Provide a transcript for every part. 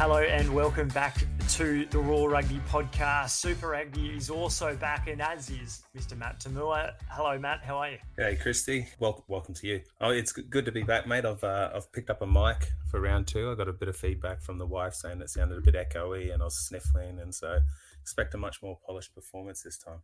Hello and welcome back to the Raw Rugby podcast. Super Rugby is also back, and as is Mr. Matt Toomua. Hello, Matt. How are you? Hey, Christy. Welcome, welcome to you. Oh, it's good to be back, mate. I've uh, I've picked up a mic for round two. I got a bit of feedback from the wife saying it sounded a bit echoey, and I was sniffling, and so expect a much more polished performance this time.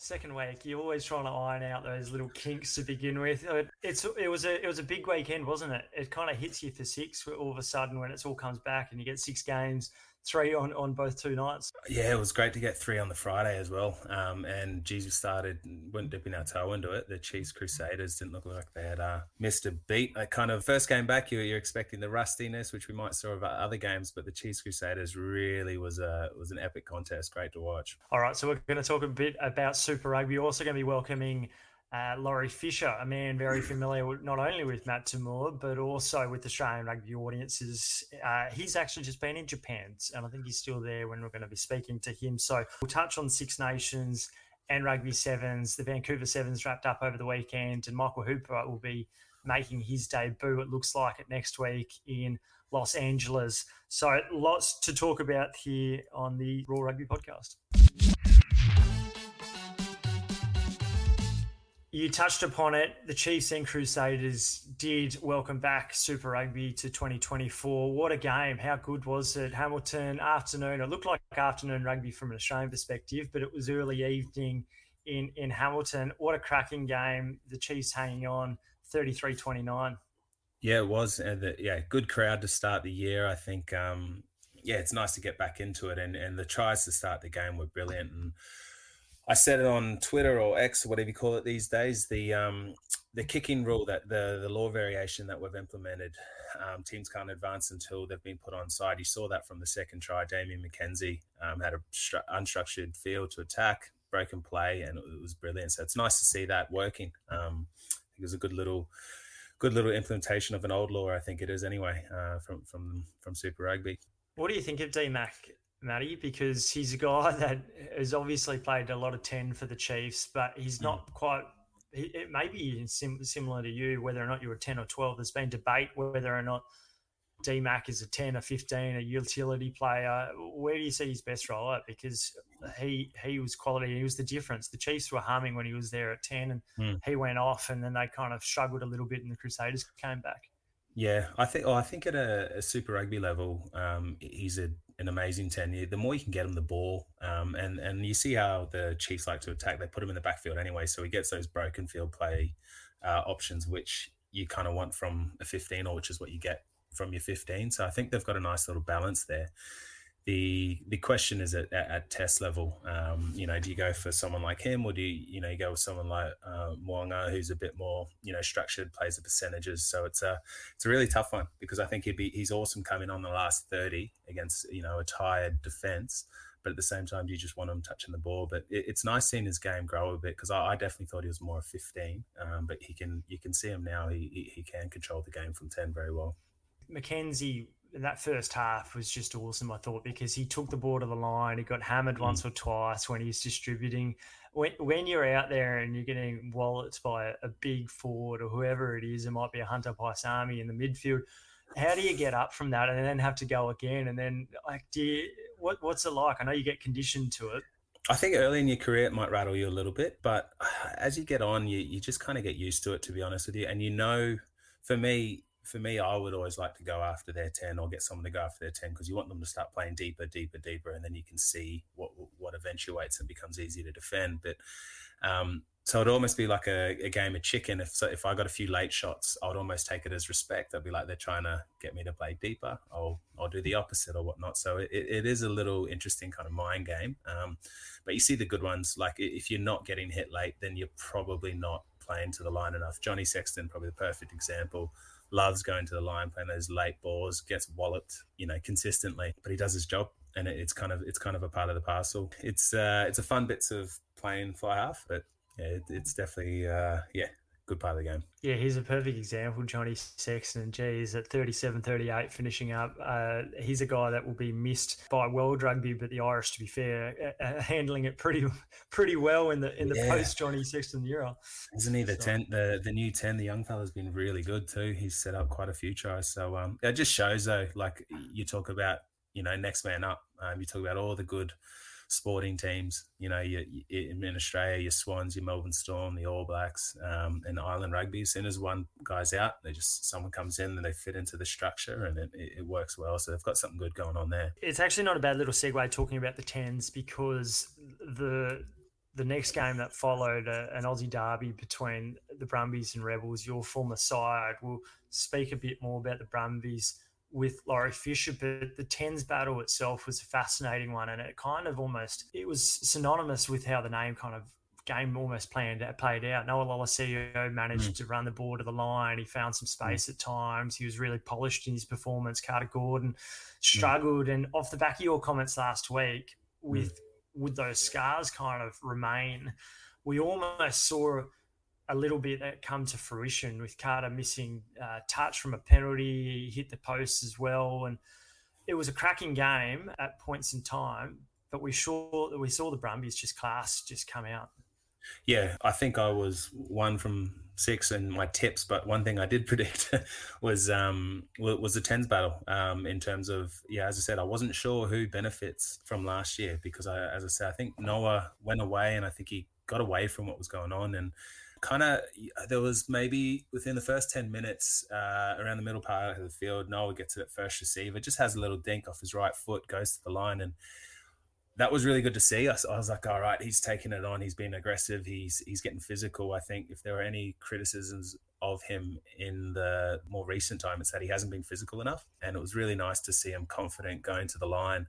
Second week, you're always trying to iron out those little kinks to begin with. It's it was a it was a big weekend, wasn't it? It kind of hits you for six all of a sudden when it all comes back and you get six games three on, on both two nights. Yeah, it was great to get three on the Friday as well. Um, and Jesus started, went dipping our toe into it. The Chiefs Crusaders didn't look like they had uh, missed a beat. I kind of first game back, you, you're expecting the rustiness, which we might saw about other games, but the Chiefs Crusaders really was a was an epic contest. Great to watch. All right, so we're going to talk a bit about Super Rugby. We're also going to be welcoming uh, Laurie Fisher, a man very familiar with, not only with Matt Toomua, but also with Australian rugby audiences. Uh, he's actually just been in Japan, and I think he's still there when we're going to be speaking to him. So we'll touch on Six Nations and Rugby Sevens. The Vancouver Sevens wrapped up over the weekend, and Michael Hooper will be making his debut, it looks like, it next week in Los Angeles. So lots to talk about here on the Raw Rugby podcast. You touched upon it. The Chiefs and Crusaders did welcome back Super Rugby to 2024. What a game. How good was it? Hamilton afternoon. It looked like afternoon rugby from an Australian perspective, but it was early evening in, in Hamilton. What a cracking game. The Chiefs hanging on 33 29. Yeah, it was. And the, yeah, good crowd to start the year. I think, um, yeah, it's nice to get back into it. And, and the tries to start the game were brilliant. And, I said it on Twitter or X or whatever you call it these days. The um, the kicking rule that the the law variation that we've implemented, um, teams can't advance until they've been put on side. You saw that from the second try. Damian McKenzie um, had a stru- unstructured field to attack, broken play, and it was brilliant. So it's nice to see that working. Um, it was a good little good little implementation of an old law. I think it is anyway uh, from from from Super Rugby. What do you think of DMAC Matty, because he's a guy that has obviously played a lot of 10 for the Chiefs, but he's not mm. quite. It may be sim- similar to you, whether or not you're a 10 or 12. There's been debate whether or not DMAC is a 10 or 15, a utility player. Where do you see his best role at? Because he he was quality. He was the difference. The Chiefs were humming when he was there at 10, and mm. he went off, and then they kind of struggled a little bit, and the Crusaders came back. Yeah, I think. Oh, I think at a, a Super Rugby level, um, he's a an amazing ten. The more you can get him the ball, um, and and you see how the Chiefs like to attack. They put him in the backfield anyway, so he gets those broken field play uh, options, which you kind of want from a 15, or which is what you get from your 15. So I think they've got a nice little balance there the the question is at, at, at test level. Um, you know, do you go for someone like him, or do you you know you go with someone like uh, Mo'unga, who's a bit more you know structured, plays the percentages. So it's a it's a really tough one because I think he'd be he's awesome coming on the last thirty against you know a tired defense. But at the same time, you just want him touching the ball. But it, it's nice seeing his game grow a bit because I, I, definitely thought he was more of 15. Um, but he can you can see him now. He, he, he can control the game from 10 very well. That first half was just awesome, I thought, because he took the ball to the line. He got hammered mm. once or twice when he's distributing. When, when you're out there and you're getting wallets by a, a big forward or whoever it is, it might be a Hunter Paisami in the midfield. How do you get up from that and then have to go again? And then, like, do you, what, what's it like? I know you get conditioned to it. I think early in your career it might rattle you a little bit, but as you get on, you, you just kind of get used to it, to be honest with you. And you know, for me, for me, I would always like to go after their 10 or get someone to go after their 10 because you want them to start playing deeper, deeper, deeper, and then you can see what what eventuates and becomes easy to defend. But um, so it'd almost be like a, a, game of chicken. If so, if I got a few late shots, I'd almost take it as respect. I'd be like, they're trying to get me to play deeper. I'll I'll do the opposite or whatnot. So it, it is a little interesting kind of mind game. Um, but you see the good ones. Like if you're not getting hit late, then you're probably not playing to the line enough. Johnny Sexton, probably the perfect example loves going to the line, playing those late balls, gets walloped, you know, consistently, but he does his job. And it's kind of it's kind of a part of the parcel. It's uh, it's a fun bits of playing fly half, but yeah, it, it's definitely uh, yeah, good part of the game. Yeah, he's a perfect example, Johnny Sexton. Geez, at 37 38, finishing up, uh, he's a guy that will be missed by world rugby, but the Irish, to be fair, uh, uh handling it pretty pretty well in the in the yeah. post Johnny Sexton era. Isn't he the so. ten? The the new ten, the young fella's been really good too. He's set up quite a few tries. So um, it just shows though, like you talk about, you know, next man up. Um, you talk about all the good sporting teams. You know, you, you, in Australia, your Swans, your Melbourne Storm, the All Blacks, um, and Ireland Rugby. As soon as one guy's out, they just someone comes in and they fit into the structure, and it, it works well. So they've got something good going on there. It's actually not a bad little segue talking about the tens because the the next game that followed uh, an Aussie derby between the Brumbies and Rebels, your former side, will speak a bit more about the Brumbies with Laurie Fisher, but the tens battle itself was a fascinating one, and it kind of almost it was synonymous with how the name kind of game almost planned played out. Noah Lolesio managed mm. to run the ball to the line. He found some space mm. at times. He was really polished in his performance. Carter Gordon struggled, mm. and off the back of your comments last week, with mm. would those scars kind of remain? We almost saw a little bit that come to fruition with Carter missing uh, touch from a penalty. He hit the post as well, and it was a cracking game at points in time. But we saw we saw the Brumbies just class just come out. Yeah, I think I was one from six in my tips, but one thing I did predict was um, was the tens battle. Um, in terms of yeah, as I said, I wasn't sure who benefits from last year because I, as I said, I think Noah went away and I think he got away from what was going on and kind of there was maybe within the first 10 minutes uh, around the middle part of the field noah gets it at first receiver just has a little dink off his right foot goes to the line and that was really good to see. I, I was like all right he's taking it on. He's being aggressive. He's he's getting physical. I think if there were any criticisms of him in the more recent time it's that he hasn't been physical enough and it was really nice to see him confident going to the line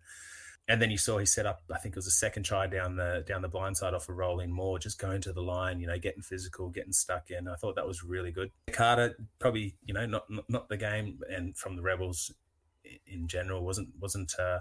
and then you saw he set up i think it was a second try down the down the blind side off a rolling maul just going to the line you know getting physical getting stuck in. I thought that was really good. Carter probably you know not not, not the game and from the rebels in general wasn't wasn't uh,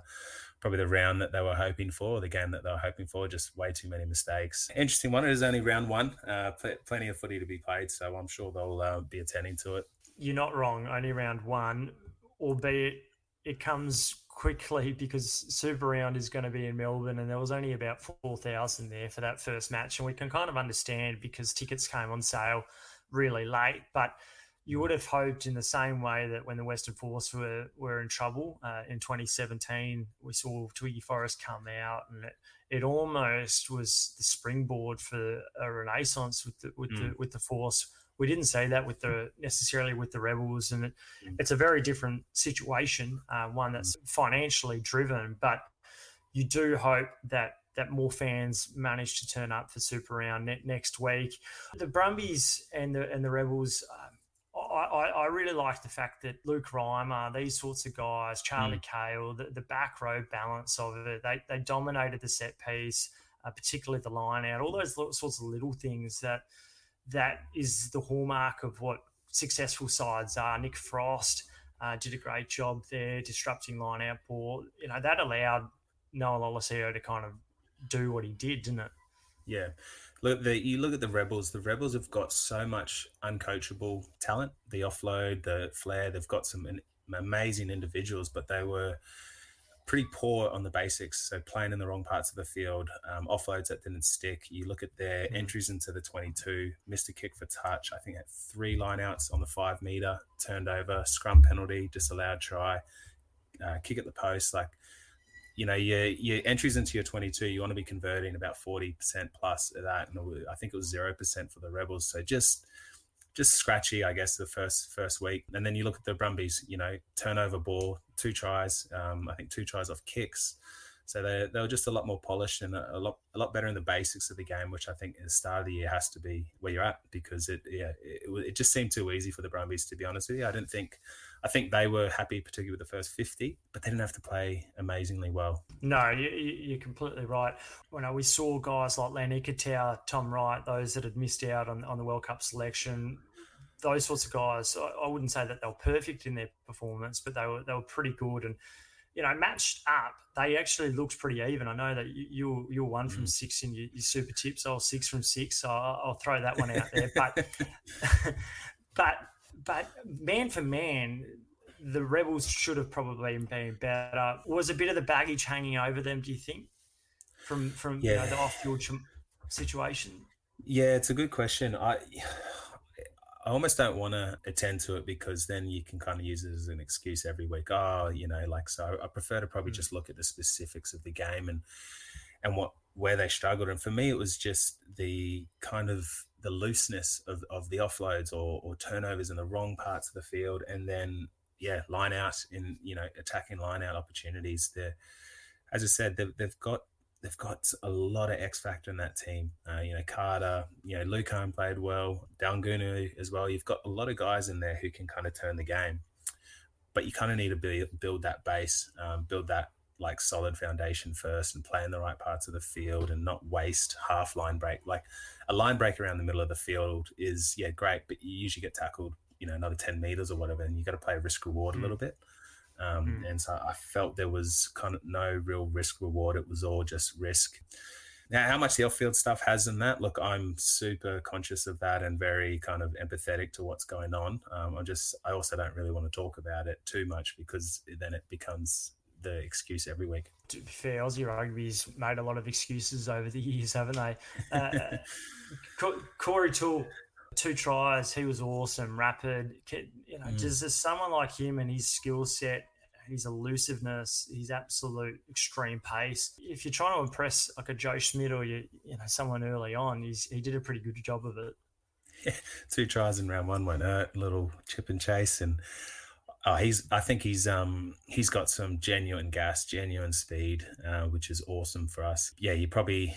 probably the round that they were hoping for the game that they were hoping for just way too many mistakes. Interesting one it is only round one uh, pl- plenty of footy to be played so i'm sure they'll uh, be attending to it. You're not wrong only round one albeit it comes quickly because Super Round is going to be in Melbourne, and there was only about four thousand there for that first match, and we can kind of understand because tickets came on sale really late. But you would have hoped in the same way that when the Western Force were were in trouble uh, in 2017, we saw Twiggy Forrest come out, and it, it almost was the springboard for a renaissance with the with mm. the with the Force we didn't say that with the necessarily with the rebels, and it, mm. it's a very different situation, uh, one that's mm. financially driven. But you do hope that that more fans manage to turn up for Super Round ne- next week. The Brumbies and the and the Rebels. Um, I, I, really like the fact that Luke Reimer, these sorts of guys, Charlie mm. Cahill, the, the back row balance of it, they, they dominated the set piece, uh, particularly the line out, all those sorts of little things that that is the hallmark of what successful sides are. Nick Frost uh, did a great job there, disrupting line out ball. You know, that allowed Noah Lolesio to kind of do what he did, didn't it? Yeah. Look, the, you look at the Rebels. The Rebels have got so much uncoachable talent. The offload, the flair. They've got some amazing individuals, but they were pretty poor on the basics. So playing in the wrong parts of the field, um, offloads that didn't stick. You look at their mm-hmm. entries into the 22, missed a kick for touch. I think had three lineouts on the five meter, turned over, scrum penalty, disallowed try, uh, kick at the post. Like, you know, your, your entries into your 22, you want to be converting about 40% plus of that. And I think it was 0% for the Rebels. So just just scratchy, I guess, the first first week. And then you look at the Brumbies, you know, turnover ball, two tries, um, I think two tries off kicks. So they they were just a lot more polished and a, lot a lot better in the basics of the game, which I think at the start of the year has to be where you're at because it yeah it, it just seemed too easy for the Brumbies to be honest with you. I didn't think I think they were happy, particularly with the first 50, but they didn't have to play amazingly well. No, you, are completely right. When we saw guys like Len Ikitau, Tom Wright, those that had missed out on, on the World Cup selection, those sorts of guys, I, I wouldn't say that they were perfect in their performance, but they were they were pretty good. And you know, matched up, they actually looked pretty even. I know that you you, you were one from mm. six in your, your, super tips. I was six from six, so I'll, I'll throw that one out there. But but but man for man, the rebels should have probably been better. Was a bit of the baggage hanging over them? Do you think from from yeah. you know, the off field situation? Yeah, it's a good question. I I almost don't want to attend to it because then you can kind of use it as an excuse every week. Oh, you know, like so. I prefer to probably mm. just look at the specifics of the game and and what where they struggled. And for me, it was just the kind of the looseness of, of the offloads or, or turnovers in the wrong parts of the field, and then yeah, line out in you know attacking line out opportunities. There, as I said, they've, they've got they've got a lot of X factor in that team. Uh, you know, Carter, you know, Lukhan played well, Daugunu as well. You've got a lot of guys in there who can kind of turn the game, but you kind of need to build, build that base, um, build that like solid foundation first, and play in the right parts of the field, and not waste half line break. Like a line break around the middle of the field is yeah great, but you usually get tackled, you know, another ten meters or whatever, and you got to play risk reward mm. a little bit. Um, mm. And so I felt there was kind of no real risk reward. It was all just risk. Now, how much the off-field stuff has in that? Look, I'm super conscious of that and very kind of empathetic to what's going on. Um, I just, I also don't really want to talk about it too much because then it becomes the excuse every week. To be fair, Aussie rugby's made a lot of excuses over the years, haven't they? Uh, Corey Toole, two tries. He was awesome, rapid. You know, mm. just someone like him and his skill set, his elusiveness, his absolute extreme pace. If you're trying to impress like a Joe Schmidt or you, you know, someone early on, he's, he did a pretty good job of it. Yeah, two tries in round one went hurt, little chip and chase, and oh, he's. I think he's um he's got some genuine gas, genuine speed, uh, which is awesome for us. Yeah, you probably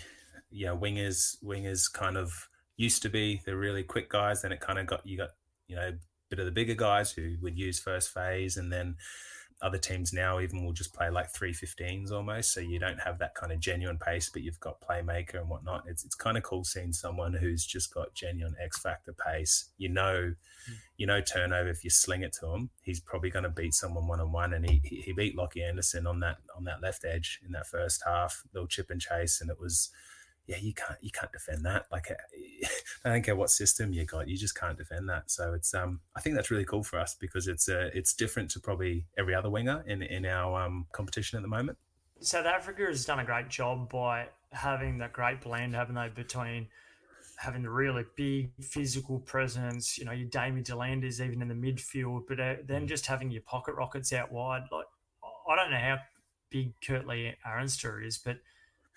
yeah wingers wingers kind of used to be the really quick guys. Then it kind of got you got you know a bit of the bigger guys who would use first phase, and then other teams now even will just play like 315s almost so you don't have that kind of genuine pace but you've got playmaker and whatnot it's, it's kind of cool seeing someone who's just got genuine x factor pace you know mm. you know turnover if you sling it to him he's probably going to beat someone one-on-one and he, he beat Lachie Anderson on that on that left edge in that first half little chip and chase and it was yeah, you can't you can't defend that. Like, I don't care what system you got, you just can't defend that. So it's um, I think that's really cool for us because it's uh, it's different to probably every other winger in in our um, competition at the moment. South Africa has done a great job by having that great blend, haven't they, between having the really big physical presence, you know, your Damian de Allende even in the midfield, but uh, then mm. just having your pocket rockets out wide. Like, I don't know how big Kurt-Lee Arendse is, but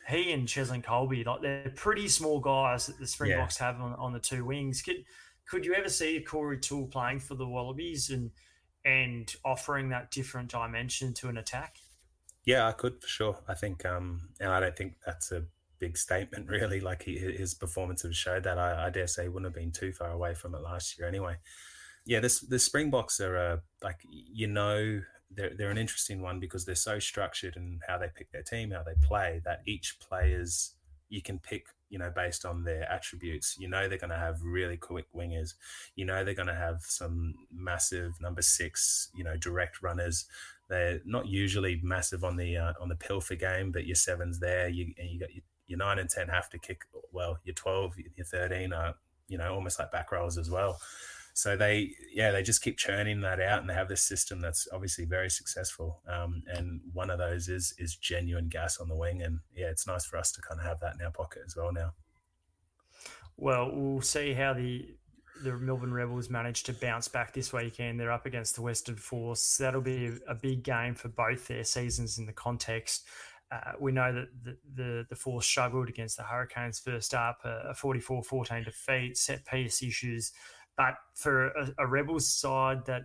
he and Cheslin Kolbe, like they're pretty small guys that the Springboks yeah. have on, on the two wings. Could could you ever see Corey Toole playing for the Wallabies and and offering that different dimension to an attack? Yeah, I could for sure. I think, um, and I don't think that's a big statement really. Like he, his performance have showed that. I, I, dare say he wouldn't have been too far away from it last year anyway. Yeah, this the Springboks are uh, like you know they're, they're an interesting one because they're so structured and how they pick their team, how they play, that each player's you can pick, you know, based on their attributes. You know, they're going to have really quick wingers. You know, they're going to have some massive number six, you know, direct runners. They're not usually massive on the uh, on the pilfer game, but your sevens there. You and you got your, your nine and ten have to kick well. Your twelve, your thirteen are you know almost like back rows as well. So they, yeah, they just keep churning that out, and they have this system that's obviously very successful. Um, and one of those is is genuine gas on the wing, and yeah, it's nice for us to kind of have that in our pocket as well now. Well, we'll see how the the Melbourne Rebels manage to bounce back this weekend. They're up against the Western Force. That'll be a big game for both their seasons in the context. Uh, we know that the, the, the, Force struggled against the Hurricanes first up, a 44 14 defeat, set piece issues. But for a, a Rebels side that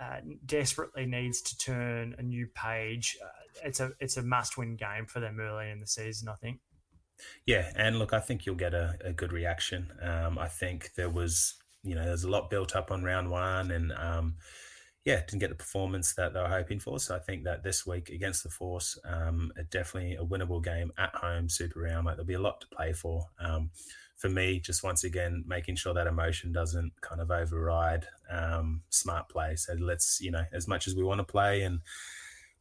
uh, desperately needs to turn a new page, uh, it's a it's a must win game for them early in the season. I think. Yeah, and look, I think you'll get a, a good reaction. Um, I think there was, you know, there's a lot built up on round one, and um, yeah, didn't get the performance that they were hoping for. So I think that this week against the Force, um, definitely a winnable game at home, super round. Like there'll be a lot to play for. Um, for me, just once again, making sure that emotion doesn't kind of override um, smart play. So let's, you know, as much as we want to play and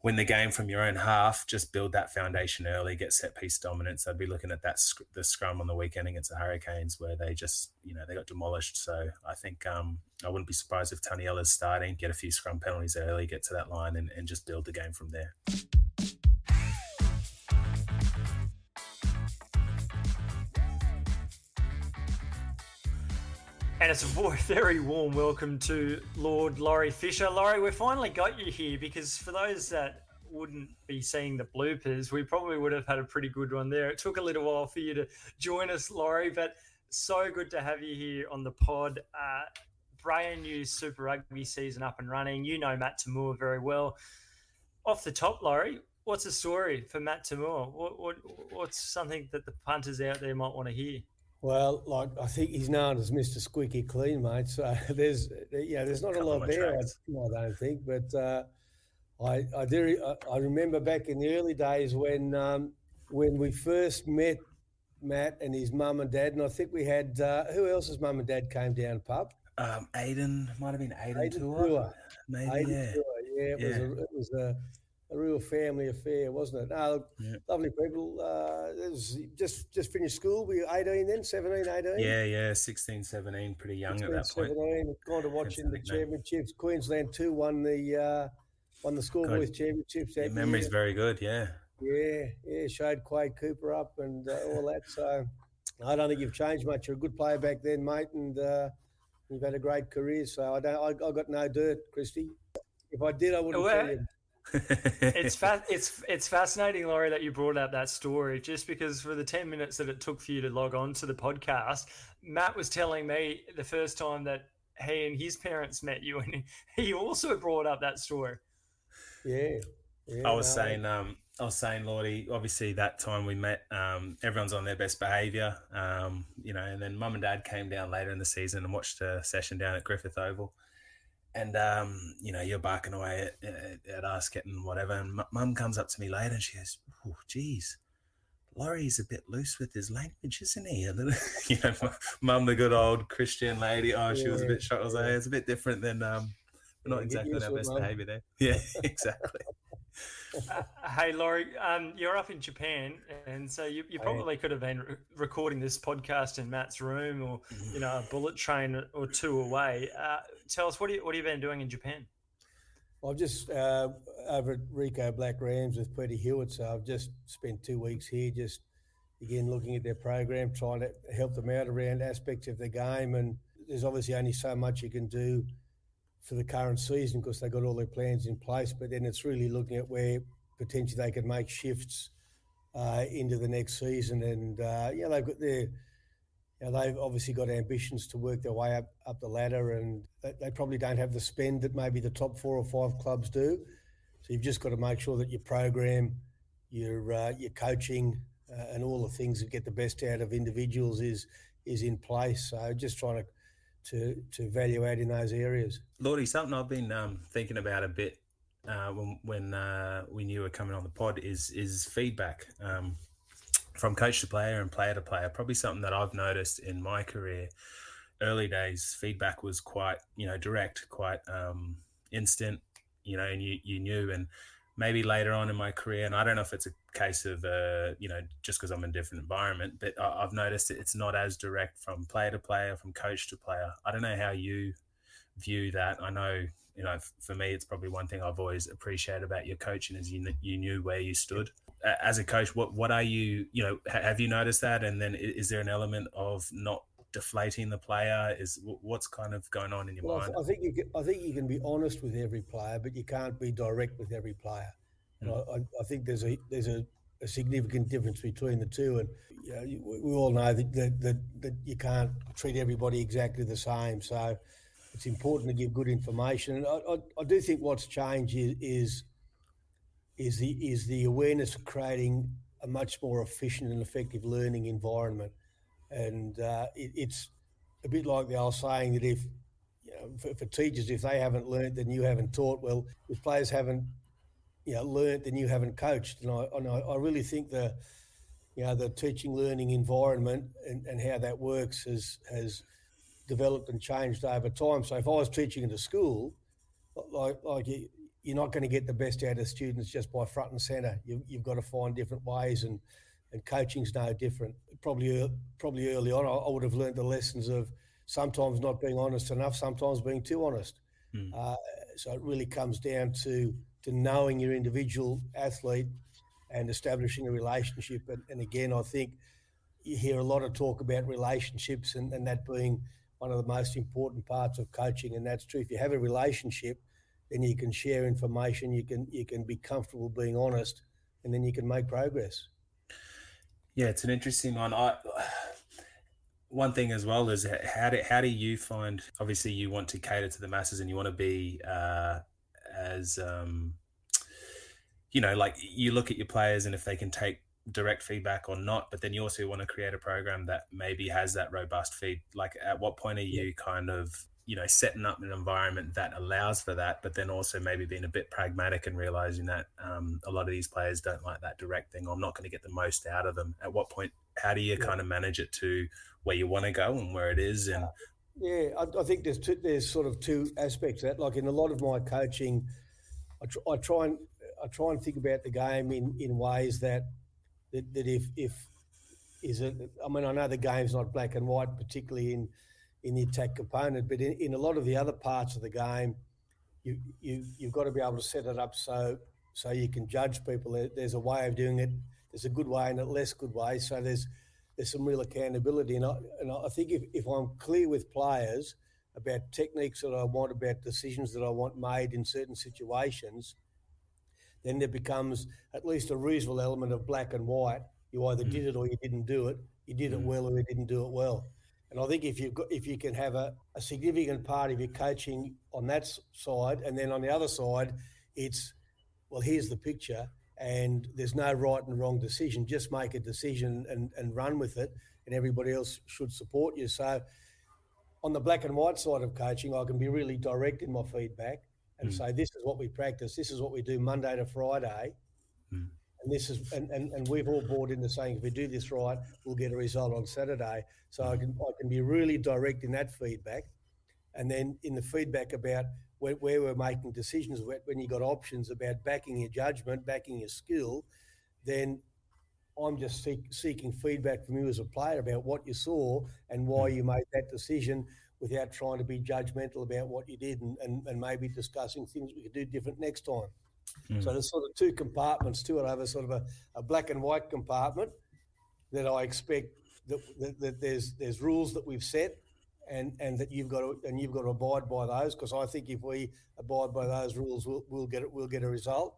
win the game from your own half, just build that foundation early, get set piece dominance. I'd be looking at that sc- the scrum on the weekend against the Hurricanes where they just, you know, they got demolished. So I think um, I wouldn't be surprised if Taniela's starting, get a few scrum penalties early, get to that line and, and just build the game from there. And it's a very warm welcome to Lord Laurie Fisher. Laurie, we finally got you here because for those that wouldn't be seeing the bloopers, we probably would have had a pretty good one there. It took a little while for you to join us, Laurie, but so good to have you here on the pod. Uh, brand new Super Rugby season up and running. You know Matt Toomua very well. Off the top, Laurie, what's the story for Matt Toomua? What, what, what's something that the punters out there might want to hear? Well, like I think he's known as Mr. Squeaky Clean, mate. So there's, yeah, there's not a lot there. I, I, don't think, but uh, I, I do. I, remember back in the early days when, um, when we first met Matt and his mum and dad, and I think we had uh, who else's mum and dad came down pub. Um, Aiden might have been Aiden, Aidan Toua. Maybe, Aiden yeah. Yeah, it yeah. was a, it was a a real family affair, wasn't it? No, yeah. lovely people. Uh, it was just just finished school. We were 18 then, 17, 18? Yeah, yeah, 16, 17, pretty young 16, at that point. 17, gone to watching the championships. Queensland 2 won the uh, won the schoolboys championships. Your memory's year. very good, yeah. Yeah, yeah, showed Quade Cooper up and uh, all that. So I don't think you've changed much. You're a good player back then, mate, and uh, you've had a great career. So I don't, I, I got no dirt, Christy. If I did, I wouldn't well, tell you it's fa- it's it's fascinating, Laurie, that you brought up that story. Just because for the ten minutes that it took for you to log on to the podcast, Matt was telling me the first time that he and his parents met you, and he also brought up that story. Yeah, yeah I was no. saying, um, I was saying, Lordy, obviously that time we met, um, everyone's on their best behaviour, um, you know, and then mum and dad came down later in the season and watched a session down at Griffith Oval and um, you know you're barking away at, at, at us getting whatever and mum comes up to me later and she goes oh geez Laurie's a bit loose with his language, isn't he? A little, you know, mum, the good old Christian lady. Oh, she yeah, was a bit shocked. I was like, it's a bit different than um, not exactly on our best behaviour there. Yeah, exactly. Uh, hey, Laurie, um, you're up in Japan, and so you, you probably could have been re- recording this podcast in Matt's room, or you know, a bullet train or two away. Uh, tell us what do you what have you been doing in Japan? I've just uh, over at Ricoh Black Rams with Peter Hewitt, so I've just spent two weeks here, just again looking at their program, trying to help them out around aspects of the game. And there's obviously only so much you can do for the current season because they've got all their plans in place. But then it's really looking at where potentially they could make shifts uh, into the next season. And uh, yeah, they've got their you know, they've obviously got ambitions to work their way up up the ladder, and they probably don't have the spend that maybe the top four or five clubs do. So you've just got to make sure that your program, your uh, your coaching, uh, and all the things that get the best out of individuals is is in place. So just trying to to to evaluate in those areas. Lordy, something I've been um, thinking about a bit uh, when when uh, knew we were coming on the pod is is feedback um, from coach to player and player to player. Probably something that I've noticed in my career. Early days, feedback was quite you know direct, quite um, instant. You know, and you you knew and maybe later on in my career, and I don't know if it's a case of, uh, you know, just because I'm in a different environment, but I've noticed it's not as direct from player to player, from coach to player. I don't know how you view that. I know, you know, for me, it's probably one thing I've always appreciated about your coaching is you you knew where you stood as a coach. What what are you, you know, have you noticed that? And then is there an element of not deflating the player? Is what's kind of going on in your well, mind? I think you can, I think you can be honest with every player, but you can't be direct with every player. Mm. I, I, think there's a there's a, a, significant difference between the two, and you know, we all know that, that, that that you can't treat everybody exactly the same. So it's important to give good information. And I, I, I do think what's changed is, is is the is the awareness of creating a much more efficient and effective learning environment and uh, it, it's a bit like the old saying that if you know, for, for, teachers, if they haven't learnt, then you haven't taught. Well, if players haven't you know learnt, then you haven't coached. And I, and I, I really think the you know the teaching learning environment and, and how that works has has developed and changed over time. So if I was teaching in a school, like like you, you're not going to get the best out of students just by front and centre. You, have got to find different ways, and and coaching's no different. Probably probably early on, I, would have learned the lessons of sometimes not being honest enough, sometimes being too honest. Mm. Uh, so it really comes down to to knowing your individual athlete and establishing a relationship. And, and again, I think you hear a lot of talk about relationships and, and that being one of the most important parts of coaching, and that's true. If you have a relationship, then you can share information. You can you can be comfortable being honest, and then you can make progress. Yeah, it's an interesting one. I one thing as well is how do how do you find? Obviously, you want to cater to the masses, and you want to be uh, as um, you know, like you look at your players, and if they can take direct feedback or not but then you also want to create a program that maybe has that robust feed like at what point are you kind of you know setting up an environment that allows for that but then also maybe being a bit pragmatic and realizing that um, a lot of these players don't like that direct thing i'm not going to get the most out of them at what point how do you yeah. kind of manage it to where you want to go and where it is and yeah i, I think there's two, there's sort of two aspects that like in a lot of my coaching I, tr- I try and I try and think about the game in, in ways that that, that if if is it I mean I know the game's not black and white particularly in in the attack component but in, in a lot of the other parts of the game you you you've got to be able to set it up so so you can judge people there's a way of doing it there's a good way and a less good way so there's there's some real accountability and I, and I think if, if I'm clear with players about techniques that I want about decisions that I want made in certain situations then there becomes at least a reasonable element of black and white. You either mm. did it or you didn't do it. You did mm. it well or you didn't do it well. And I think if you if you can have a, a significant part of your coaching on that side, and then on the other side, it's well, here's the picture, and there's no right and wrong decision. Just make a decision and, and run with it, and everybody else should support you. So, on the black and white side of coaching, I can be really direct in my feedback and mm. say this is what we practice, this is what we do Monday to Friday, mm. And this is and, and, and we've all bought into saying if we do this right, we'll get a result on Saturday. So. I can I can be really direct in that feedback, and then in the feedback about where, where we're making decisions, when you got options about backing your judgment, backing your skill, then I'm just seek, seeking feedback from you as a player about what you saw and why mm. you made that decision without trying to be judgmental about what you did and, and, and maybe discussing things we could do different next time. Mm. So there's sort of two compartments to it. I have a sort of a, a black and white compartment that I expect that, that, that, there's there's rules that we've set and, and that you've got to and you've got to abide by those because I think if we abide by those rules we'll, we'll get it we'll get a result.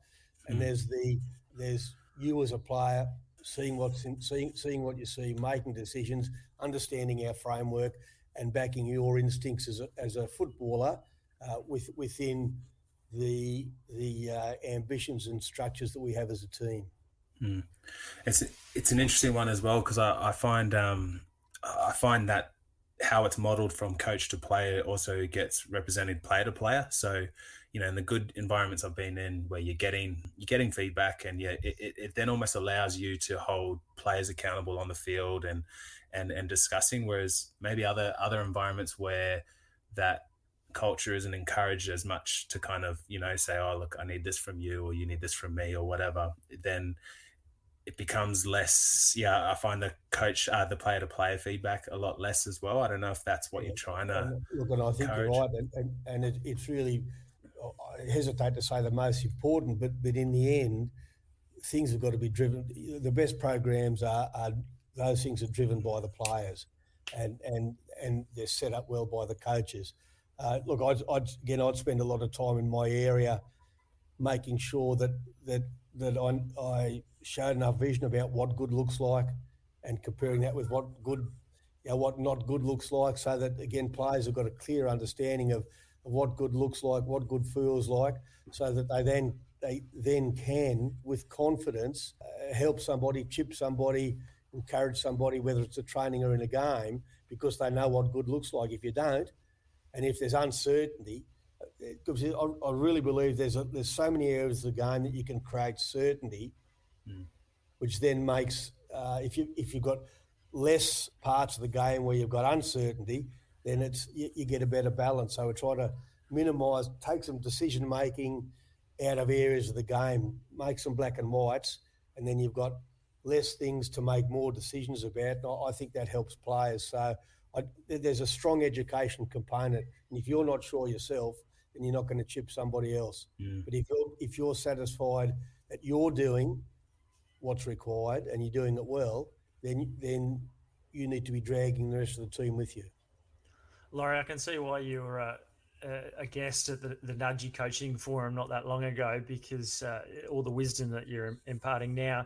And mm. there's the there's you as a player seeing what's in, seeing seeing what you see, making decisions, understanding our framework, and backing your instincts as a, as a footballer uh, with, within the the uh, ambitions and structures that we have as a team. Mm. It's it's an interesting one as well because I, I find um, I find that how it's modeled from coach to player also gets represented player to player. So you know, in the good environments I've been in, where you're getting you're getting feedback, and yeah, it, it, it, then almost allows you to hold players accountable on the field and and and discussing. Whereas maybe other other environments where that culture isn't encouraged as much to kind of you know say, oh look, I need this from you, or you need this from me, or whatever. Then it becomes less. Yeah, I find the coach, uh, the player to player feedback a lot less as well. I don't know if that's what you're trying to. Look, and I think encourage. you're right, and, and, and it, it's really I hesitate to say the most important, but but in the end, things have got to be driven. The best programs are, are those things are driven by the players, and and and they're set up well by the coaches. Uh, look, I'd, I'd, again, I'd spend a lot of time in my area, making sure that that that I, I showed enough vision about what good looks like, and comparing that with what good, you know, what not good looks like, so that again players have got a clear understanding of of what good looks like, what good feels like, so that they then they then can, with confidence, uh, help somebody, chip somebody, encourage somebody, whether it's a training or in a game, because they know what good looks like. If you don't, and if there's uncertainty, because uh, I, I really believe there's a, there's so many areas of the game that you can create certainty, mm. which then makes uh, if you if you've got less parts of the game where you've got uncertainty, then it's you, you get a better balance. So we try to minimise, take some decision making out of areas of the game, make some black and whites, and then you've got less things to make more decisions about. And I think that helps players. So I, there's a strong education component, and if you're not sure yourself, then you're not going to chip somebody else. Mm. But if you're if you're satisfied that you're doing what's required and you're doing it well, then then you need to be dragging the rest of the team with you. Laurie, I can see why you were uh, a guest at the, the Nudgy Coaching Forum not that long ago because uh, all the wisdom that you're imparting now.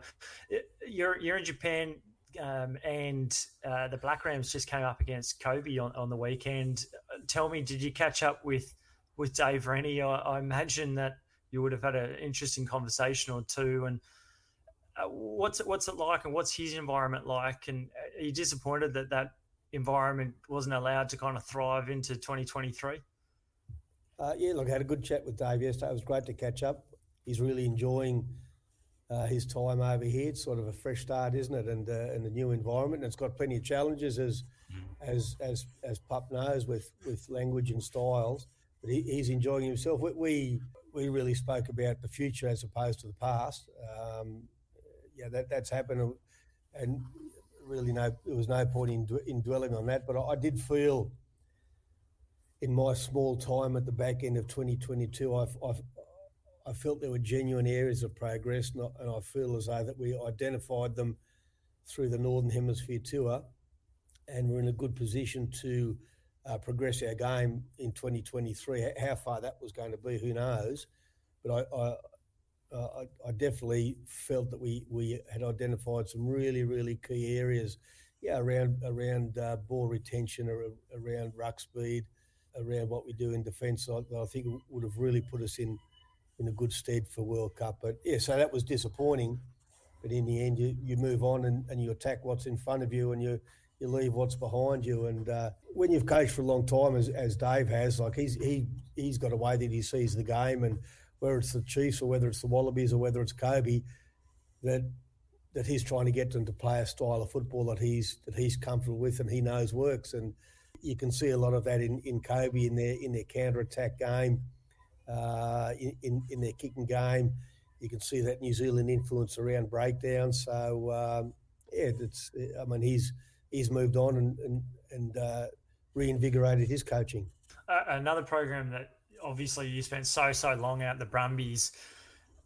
You're, you're in Japan um, and uh, the Black Rams just came up against Kobe on, on the weekend. Tell me, did you catch up with, with Dave Rennie? I, I imagine that you would have had an interesting conversation or two. And uh, what's it, what's it like, and what's his environment like? And are you disappointed that that environment wasn't allowed to kind of thrive into 2023? Uh, yeah, look, I had a good chat with Dave yesterday. It was great to catch up. He's really enjoying uh, his time over here. It's sort of a fresh start, isn't it? And uh, and a new environment. And it's got plenty of challenges, as as as as Pup knows, with with language and styles. But he, he's enjoying himself. We, we, really spoke about the future as opposed to the past. Um, yeah, that that's happened, and really no, there was no point in in dwelling on that. But I, I did feel in my small time at the back end of 2022, I've, I've I felt there were genuine areas of progress, and I, and I feel as though that we identified them through the Northern Hemisphere tour, and we're in a good position to uh, progress our game in 2023. How far that was going to be, who knows? But I, I, I, I definitely felt that we we had identified some really really key areas, yeah, around around uh, ball retention, or around ruck speed, around what we do in defence. I, I think would have really put us in in a good stead for World Cup. But yeah, so that was disappointing. But in the end, you, you move on and, and you attack what's in front of you and you you leave what's behind you. And uh, when you've coached for a long time, as, as Dave has, like he's he he's got a way that he sees the game, and whether it's the Chiefs or whether it's the Wallabies or whether it's Kobe, that that he's trying to get them to play a style of football that he's that he's comfortable with and he knows works. And you can see a lot of that in, in Kobe in their in their counter attack game, uh, in, in their kicking game. You can see that New Zealand influence around breakdowns. So um, yeah, it's I mean he's he's moved on and and, and uh, reinvigorated his coaching. Uh, another program that obviously you spent so so long out the Brumbies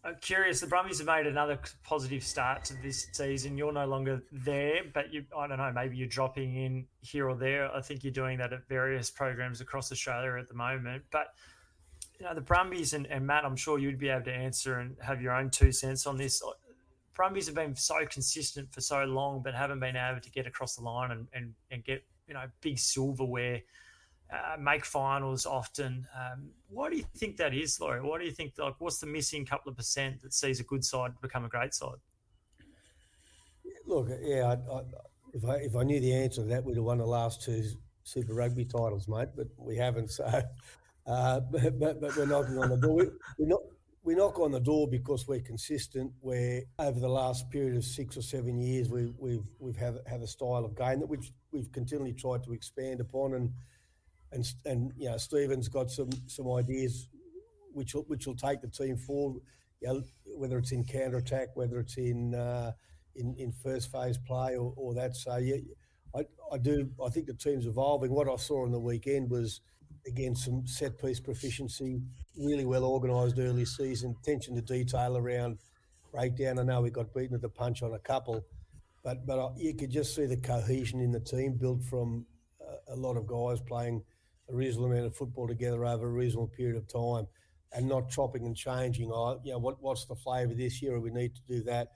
I'm curious. The Brumbies have made another positive start to this season. You're no longer there, but you, I don't know, maybe you're dropping in here or there. I think you're doing that at various programs across Australia at the moment. But, you know, the Brumbies and, and Matt, I'm sure you'd be able to answer and have your own two cents on this. Brumbies have been so consistent for so long, but haven't been able to get across the line and, and, and get, you know, big silverware uh, make finals often. Um, why do you think that is, Laurie? Why do you think like what's the missing couple of percent that sees a good side become a great side? Look, yeah, I, I, if I if I knew the answer to that, we'd have won the last two Super Rugby titles, mate. But we haven't. So, uh, but, but, but we're knocking on the door. We, we're. We knock on the door because we're consistent. Where over the last period of six or seven years, we, we've we've have have a style of game that which we've continually tried to expand upon, and and and you know Stephen's got some some ideas which will, which will take the team forward. You know, whether it's in counter attack, whether it's in uh, in in first phase play or, or that. So yeah, I, I do I think the team's evolving. What I saw on the weekend was again some set piece proficiency, really well organised early season, attention to detail around breakdown. I know we got beaten at the punch on a couple, but but I, you could just see the cohesion in the team built from a, a lot of guys playing a reasonable amount of football together over a reasonable period of time and not chopping and changing. Oh, you know, what, what's the flavour this year? We need to do that.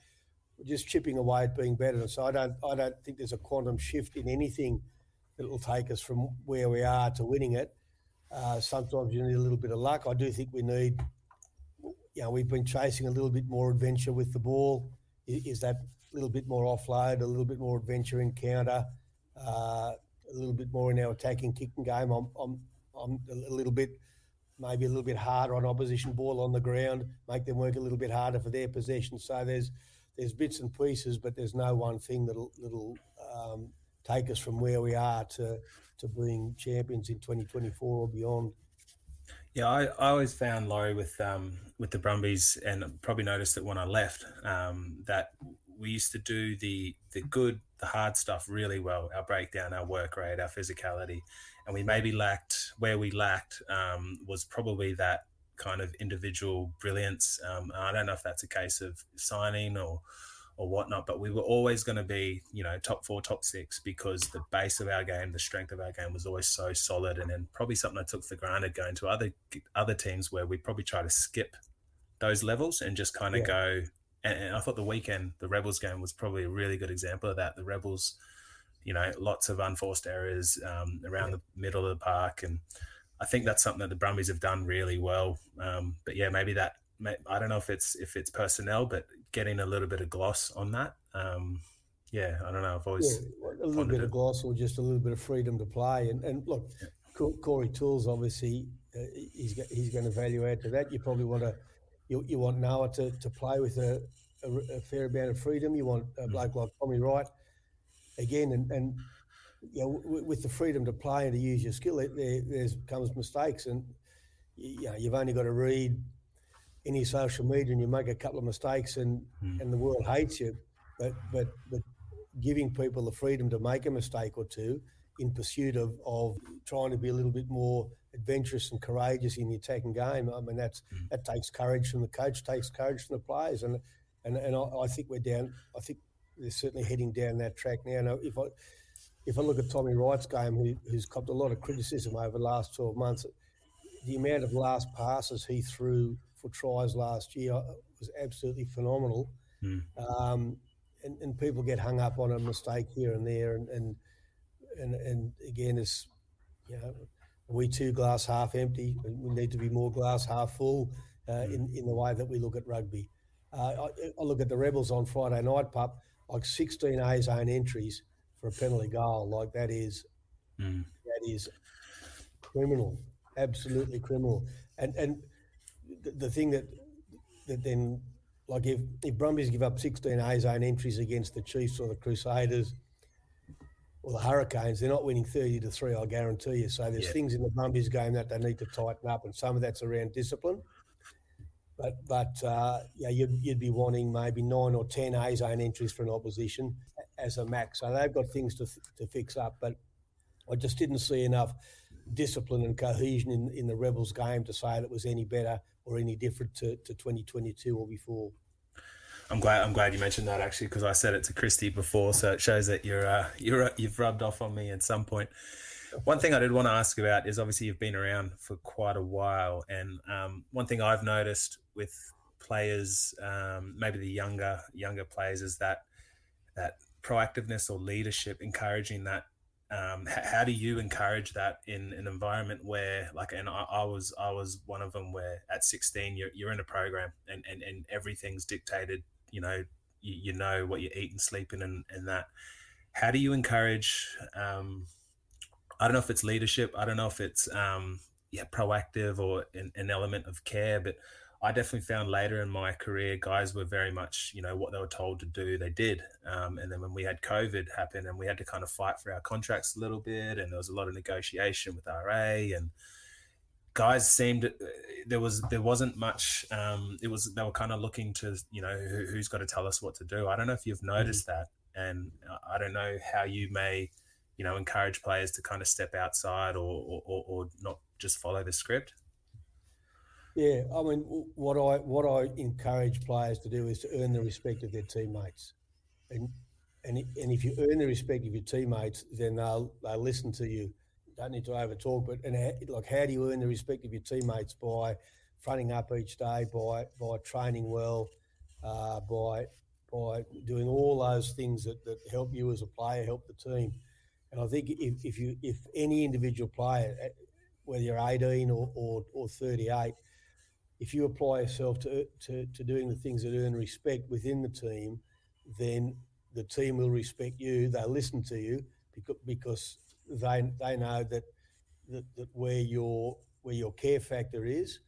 We're just chipping away at being better. So I don't, I don't think there's a quantum shift in anything that will take us from where we are to winning it. Uh, sometimes you need a little bit of luck. I do think we need, you know, we've been chasing a little bit more adventure with the ball. Is that a little bit more offload, a little bit more adventure in counter? Uh, a little bit more in our attacking kicking game. I'm, I'm, I'm a little bit, maybe a little bit harder on opposition ball on the ground, make them work a little bit harder for their possession. So there's, there's bits and pieces, but there's no one thing that'll, that'll um, take us from where we are to, to being champions in 2024 or beyond. Yeah, I, I always found Laurie with um, with the Brumbies, and probably noticed that when I left, um, that we used to do the the good, the hard stuff really well. Our breakdown, our work rate, our physicality, and we maybe lacked where we lacked um, was probably that kind of individual brilliance. Um, I don't know if that's a case of signing or or whatnot, but we were always going to be, you know, top four, top six because the base of our game, the strength of our game was always so solid. And then probably something I took for granted going to other other teams where we probably try to skip those levels and just kind of yeah. go. And, and I thought the weekend, the Rebels game was probably a really good example of that. The Rebels, you know, lots of unforced errors um, around yeah. the middle of the park and I think that's something that the Brumbies have done really well. Um, but yeah, maybe that I don't know if it's if it's personnel, but getting a little bit of gloss on that. Um, yeah, I don't know. I've always yeah, a little bit it. of gloss or just a little bit of freedom to play. And, and look, yeah. Corey Toole's obviously uh, he's he's going to value add to that. You probably want to you, you want Noah to, to play with a, a, a fair amount of freedom. You want a mm. bloke mm. like Tommy Wright again, and, and you know, with the freedom to play and to use your skill, there there's comes mistakes, and you know you've only got to read any social media and you make a couple of mistakes and mm. and the world hates you. But but but giving people the freedom to make a mistake or two in pursuit of, of trying to be a little bit more adventurous and courageous in the attacking game. I mean that's mm. that takes courage from the coach, takes courage from the players, and and and I, I think we're down. I think they're certainly heading down that track now. Now if I if I look at Tommy Wright's game, who, who's copped a lot of criticism over the last 12 months, the amount of last passes he threw for tries last year was absolutely phenomenal. Mm. Um, and, and, people get hung up on a mistake here and there, and and and, and again, it's you know, we two glass half empty. We need to be more glass half full uh, mm. in in the way that we look at rugby. Uh, I, I, look at the Rebels on Friday night, pup, like 16 A zone entries for a penalty goal. Like that is mm. that is criminal, absolutely criminal. And and the, the thing that that then like if if Brumbies give up 16 A zone entries against the Chiefs or the Crusaders or the Hurricanes, they're not winning 30 to 3, I guarantee you. So there's yeah. things in the Brumbies game that they need to tighten up, and some of that's around discipline. But but uh, yeah, you'd, you'd be wanting maybe nine or 10 A zone entries for an opposition as a max. So they've got things to, to fix up. But I just didn't see enough discipline and cohesion in, in the Rebels game to say that it was any better or any different to, to 2022 or before. I'm glad. I'm glad you mentioned that actually because I said it to Christy before, so it shows that you're uh, you're you've rubbed off on me at some point. One thing I did want to ask about is obviously you've been around for quite a while, and um, one thing I've noticed with players, um, maybe the younger younger players, is that that proactiveness or leadership, encouraging that um, how do you encourage that in an environment where like and I, I, was i was one of them where at 16 you're, you're in a program and, and and everything's dictated you know you, you know what you eat and sleeping and, and that. How do you encourage um, i don't know if it's leadership i don't know if it's um, yeah proactive or an, an element of care but I definitely found later in my career, guys were very much, you know, what they were told to do, they did. Um, and then when we had COVID happen and we had to kind of fight for our contracts a little bit, and there was a lot of negotiation with RA, and guys seemed uh, there was there wasn't much. Um, it was they were kind of looking to, you know, who, has got to tell us what to do. I don't know if you've mm. noticed mm-hmm. that, and I don't know how you may, you know, encourage players to kind of step outside or, or, or not just follow the script. Yeah, I mean, what I what I encourage players to do is to earn the respect of their teammates, and and and if you earn the respect of your teammates, then they'll they'll listen to you. Don't need to over talk, but and like how do you earn the respect of your teammates by fronting up each day, by by training well, uh, by by doing all those things that, that help you as a player, help the team. And I think if, if you if any individual player, whether you're 18 or, or, or 38, if you apply yourself to, to, to doing the things that earn respect within the team, then the team will respect you. They'll listen to you because, because they, they know that, that, that where your where your care factor is,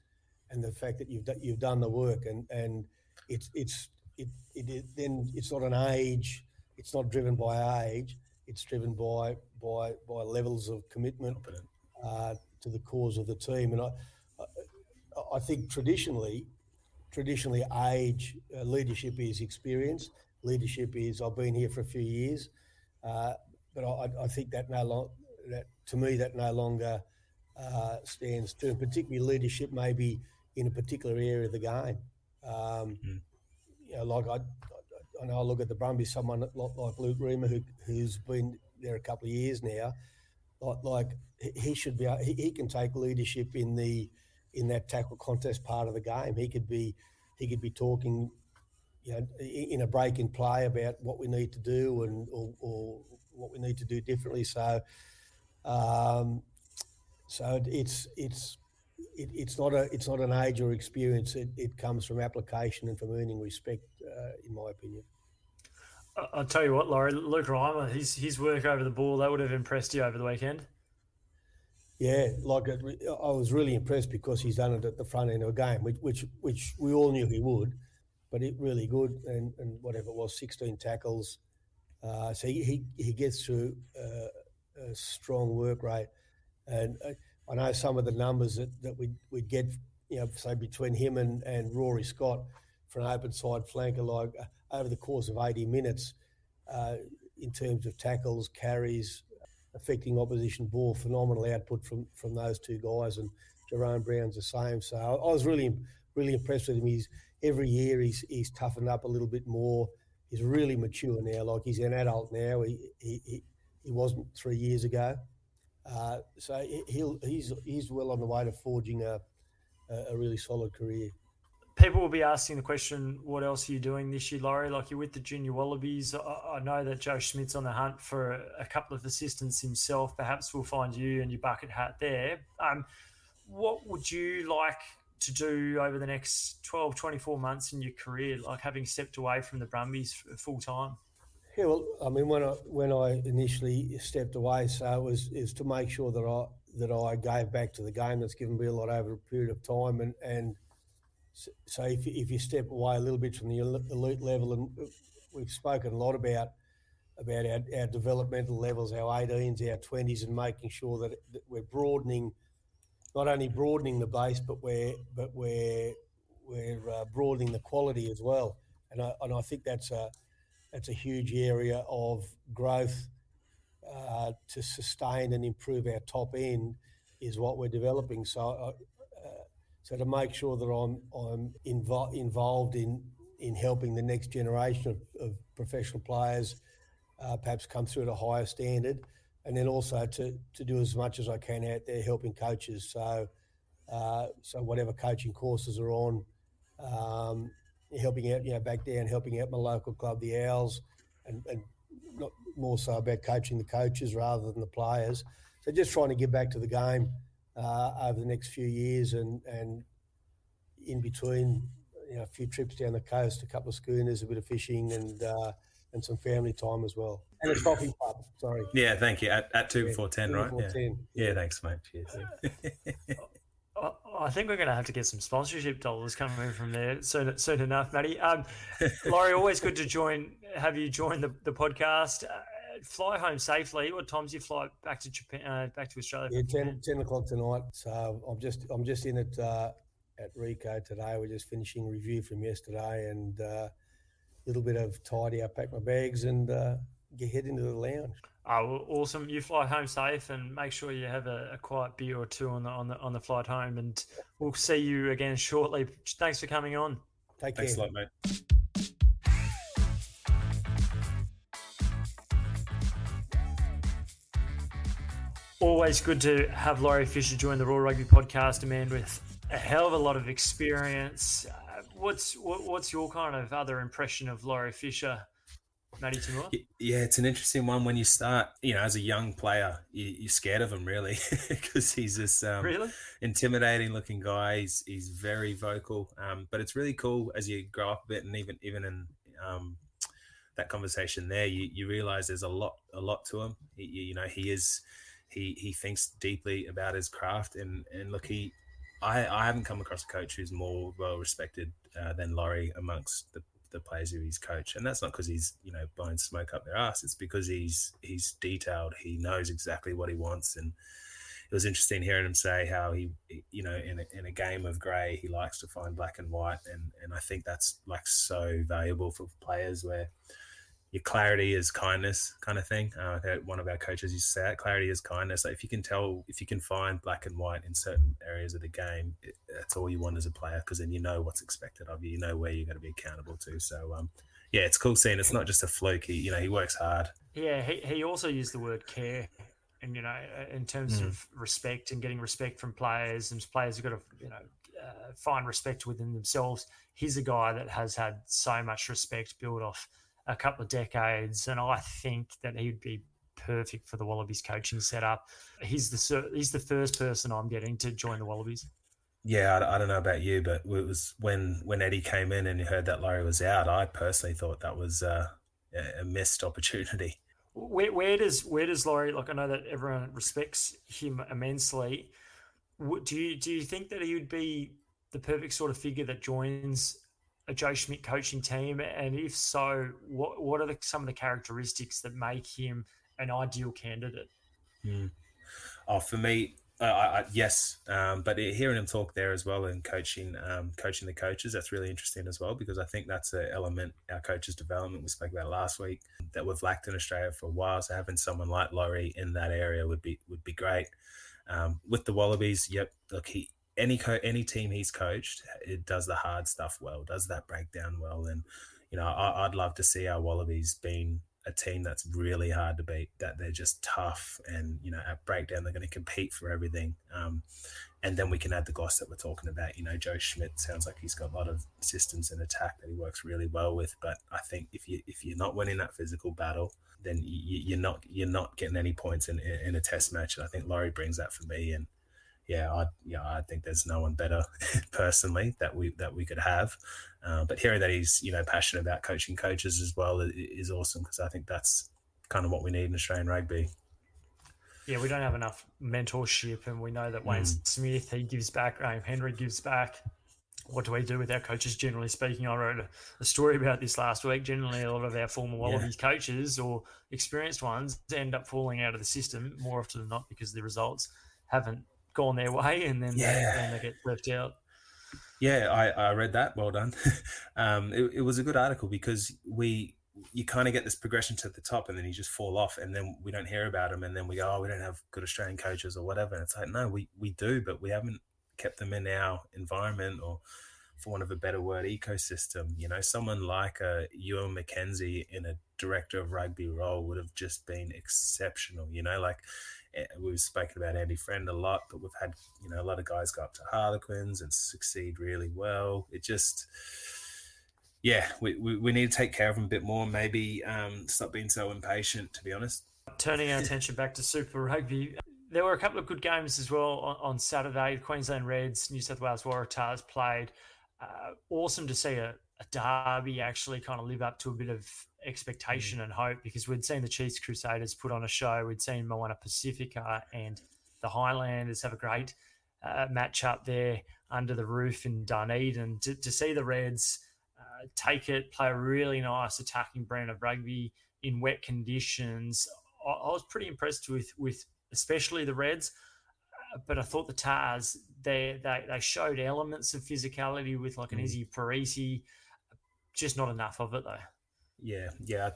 and the fact that you've you've done the work, and and it's it's it, it, it then it's not an age. It's not driven by age. It's driven by by by levels of commitment uh, to the cause of the team. And I, I think traditionally, traditionally age uh, leadership is experience. Leadership is I've been here for a few years, uh, but I, I, think that no long that to me that no longer uh, stands true. Particularly leadership, maybe in a particular area of the game. Um, mm. You know, like I, I know I look at the Brumbies, someone like Luke Reimer who who's been there a couple of years now. Like, like he should be, he, he can take leadership in the in that tackle contest part of the game. He could be he could be talking, you know, in a break in play about what we need to do and or, or what we need to do differently. So, um, so it's it's it, it's not a it's not an age or experience. It, it comes from application and from earning respect, uh, in my opinion. I'll tell you what, Laurie, Luke Reimer, his his work over the ball that would have impressed you over the weekend. Yeah, like it, I was really impressed because he's done it at the front end of a game, which which, which we all knew he would, but it really good and, and whatever it was, sixteen tackles. Uh, so he, he, gets through uh, a strong work rate, and uh, I know some of the numbers that, that we we get, you know, say between him and, and Rory Scott for an open side flanker, like uh, over the course of eighty minutes, uh, in terms of tackles, carries, affecting opposition ball. Phenomenal output from from those two guys, and Jahrome Brown's the same. So I was really really impressed with him. He's every year he's he's toughened up a little bit more. He's really mature now. Like he's an adult now. He he, he, he wasn't three years ago. Uh, so he'll he's he's well on the way to forging a a really solid career people will be asking the question, what else are you doing this year, Laurie? Like you're with the junior Wallabies. I, I know that Joe Schmidt's on the hunt for a, a, couple of assistants himself. Perhaps we'll find you and your bucket hat there. Um, what would you like to do over the next 12, 24 months in your career, like having stepped away from the Brumbies full time? Yeah, well, I mean, when I when I initially stepped away, so it was is to make sure that I that I gave back to the game. That's given me a lot over a period of time, and and so if, if you step away a little bit from the elite level, and we've spoken a lot about about our, our developmental levels, our 18s, our 20s, and making sure that, that we're broadening, not only broadening the base, but we're but we're we're uh, broadening the quality as well. And I, and I think that's a that's a huge area of growth uh, to sustain and improve our top end is what we're developing. So so to make sure that I'm I'm invo- involved in in helping the next generation of, of professional players uh, perhaps come through at a higher standard, and then also to to do as much as I can out there helping coaches. So uh, so whatever coaching courses are on, um, helping out you know back down, helping out my local club, the Owls, and, and not more so about coaching the coaches rather than the players. So just trying to give back to the game over the next few years, and and in between, you know, a few trips down the coast, a couple of schooners, a bit of fishing, and uh, and some family time as well, and a coffee pub. Sorry. Yeah, thank you. At, at two yeah, before ten, right? yeah. 10. yeah, thanks, mate. Cheers. I think we're going to have to get some sponsorship dollars coming in from there soon, soon enough, Matty. Um, Laurie, always good to join. Have you joined the, the podcast? Uh, fly home safely. What times do you fly back to Japan? Uh, back to Australia? Yeah, 10, 10, o'clock tonight. So I'm just I'm just in it uh, at Ricoh today. We're just finishing review from yesterday and a uh, little bit of tidy. I pack my bags and uh, get head into the lounge. Oh, well, awesome! You fly home safe, and make sure you have a, a, quiet beer or two on the on the on the flight home. And we'll see you again shortly. Thanks for coming on. Take Thanks care. Thanks a lot, mate. Always good to have Laurie Fisher join the Raw Rugby podcast, a man with a hell of a lot of experience. Uh, what's what, what's your kind of other impression of Laurie Fisher, Matty Toomua? Yeah, it's an interesting one when you start, you know, as a young player, you, are scared of him really because he's this um, really intimidating looking guy. He's he's very vocal, um, but it's really cool as you grow up a bit, and even even in um, that conversation there, you, you realize there's a lot a lot to him. He, you know, he is he he thinks deeply about his craft, and and look, he I I haven't come across a coach who's more well respected uh, than Laurie amongst the the players who he's coached, and that's not because he's you know blowing smoke up their ass. It's because he's he's detailed. He knows exactly what he wants, and it was interesting hearing him say how he, you know, in a, in a game of grey, he likes to find black and white, and and I think that's like so valuable for players where your clarity is kindness kind of thing. Uh, one of our coaches used to say that clarity is kindness. Like if you can tell, if you can find black and white in certain areas of the game, it, that's all you want as a player because then you know what's expected of you. You know where you're going to be accountable to. So, um, yeah, it's cool seeing it's not just a fluke. He, you know, he works hard. Yeah, he, he also used the word care. And, you know, in terms mm. of respect and getting respect from players, and players have got to, you know, uh, find respect within themselves. He's a guy that has had so much respect built off – a couple of decades, and I think that he'd be perfect for the Wallabies coaching setup. He's the he's the first person I'm getting to join the Wallabies. Yeah, I, I, don't know about you, but it was when when Eddie came in and you heard that Laurie was out. I personally thought that was uh, a missed opportunity. Where, where does where does Laurie? Like I know that everyone respects him immensely. Do you do you think that he would be the perfect sort of figure that joins a Joe Schmidt coaching team? And if so, what what are the, some of the characteristics that make him an ideal candidate? Mm. Oh, for me, uh, I, yes, um, but hearing him talk there as well and coaching, um, coaching the coaches, that's really interesting as well because I think that's an element our coaches development we spoke about last week that we've lacked in Australia for a while. So having someone like Laurie in that area would be would be great. Um, with the Wallabies, yep, look, he any co- any team he's coached, it does the hard stuff well, does that breakdown well, and you know I, would love to see our Wallabies being a team that's really hard to beat, that they're just tough, and you know at breakdown they're going to compete for everything, um, and then we can add the gloss that we're talking about. You know, Joe Schmidt sounds like he's got a lot of systems in attack that he works really well with, but I think if you if you're not winning that physical battle, then you, are not you're not getting any points in, in, in a test match, and I think Laurie brings that for me, and yeah, I yeah, I think there's no one better personally that we that we could have. Uh, but hearing that he's you know passionate about coaching coaches as well is awesome because I think that's kind of what we need in Australian rugby. Yeah, we don't have enough mentorship, and we know that Wayne mm. Smith he gives back, Graham Henry gives back. What do we do with our coaches? Generally speaking, I wrote a, a story about this last week. Generally, a lot of our former Wallabies yeah. coaches or experienced ones end up falling out of the system more often than not because the results haven't gone their way and then yeah. they, and they get left out. Yeah, I, I read that. Well done. um, it, it was a good article because we you kind of get this progression to the top and then you just fall off and then we don't hear about them and then we go, oh, we don't have good Australian coaches or whatever. And it's like, no, we, we do, but we haven't kept them in our environment or for want of a better word, ecosystem. You know, someone like a Ewan McKenzie in a director of rugby role would have just been exceptional. You know, like we've spoken about Andy Friend a lot, but we've had you know a lot of guys go up to Harlequins and succeed really well. It just yeah, we, we, we need to take care of them a bit more. Maybe um, stop being so impatient. To be honest. Turning our attention back to Super Rugby, there were a couple of good games as well on, on Saturday. Queensland Reds, New South Wales Waratahs played. Uh, awesome to see a, derby actually kind of live up to a bit of expectation mm. and hope because we'd seen the Chiefs Crusaders put on a show. We'd seen Moana Pacifica and the Highlanders have a great uh, match up there under the roof in Dunedin. To, to see the Reds uh, take it, play a really nice attacking brand of rugby in wet conditions, I, I was pretty impressed with with especially the Reds. Uh, but I thought the Tahs they, they they showed elements of physicality with like an mm. Izzy Perese, just not enough of it though. Yeah, yeah,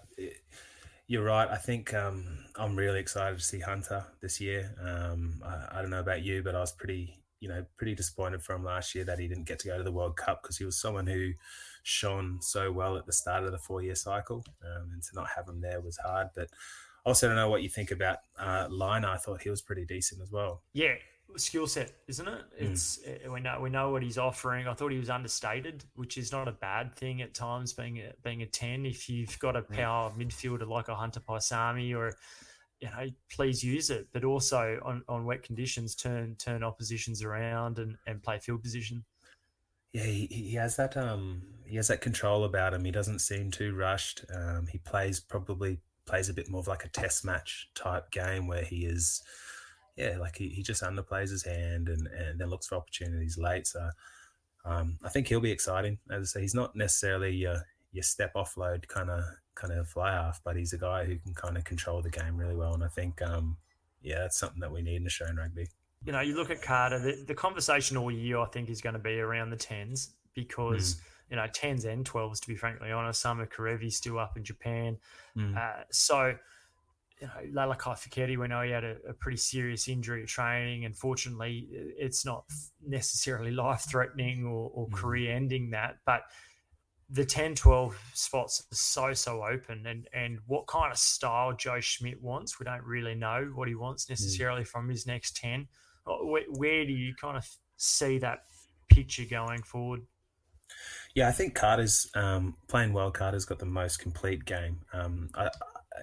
you're right. I think um, I'm really excited to see Hunter this year. Um, I, I, don't know about you, but I was pretty, you know, pretty disappointed from last year that he didn't get to go to the World Cup because he was someone who shone so well at the start of the four year cycle, um, and to not have him there was hard. But I also don't know what you think about uh, Lynagh. I thought he was pretty decent as well. Yeah, skill set, isn't it? Hmm. It's mm. we know we know what he's offering. I thought he was understated, which is not a bad thing at times. Being a, being a ten, if you've got a power mm. midfielder like a Hunter Paisami or you know, please use it. But also on, on wet conditions, turn turn oppositions around and, and play field position. Yeah, he, he has that um he has that control about him. He doesn't seem too rushed. Um, he plays probably plays a bit more of like a test match type game where he is yeah, like he, he just underplays his hand and, and then looks for opportunities late. So um, I think he'll be exciting. As I say, he's not necessarily your, your step offload kind of kind of fly off, but he's a guy who can kind of control the game really well. And I think, um, yeah, that's something that we need in Australian rugby. you know, you look at Carter, the, the conversation all year, I think, is going to be around the 10s because, mm. you know, 10s and 12s, to be frankly honest. Samu Kerevi's still up in Japan. Mm. Uh, so, you know, Lalakai Foketi, we know he had a, a, pretty serious injury at training, and fortunately, it's not necessarily life threatening or, or mm. career ending that. But the 10 12 spots are so so open and and what kind of style joe schmidt wants we don't really know what he wants mm. necessarily mm. from his next 10 where, where, do you kind of see that picture going forward yeah i think carter's um, playing well carter's got the most complete game um, I,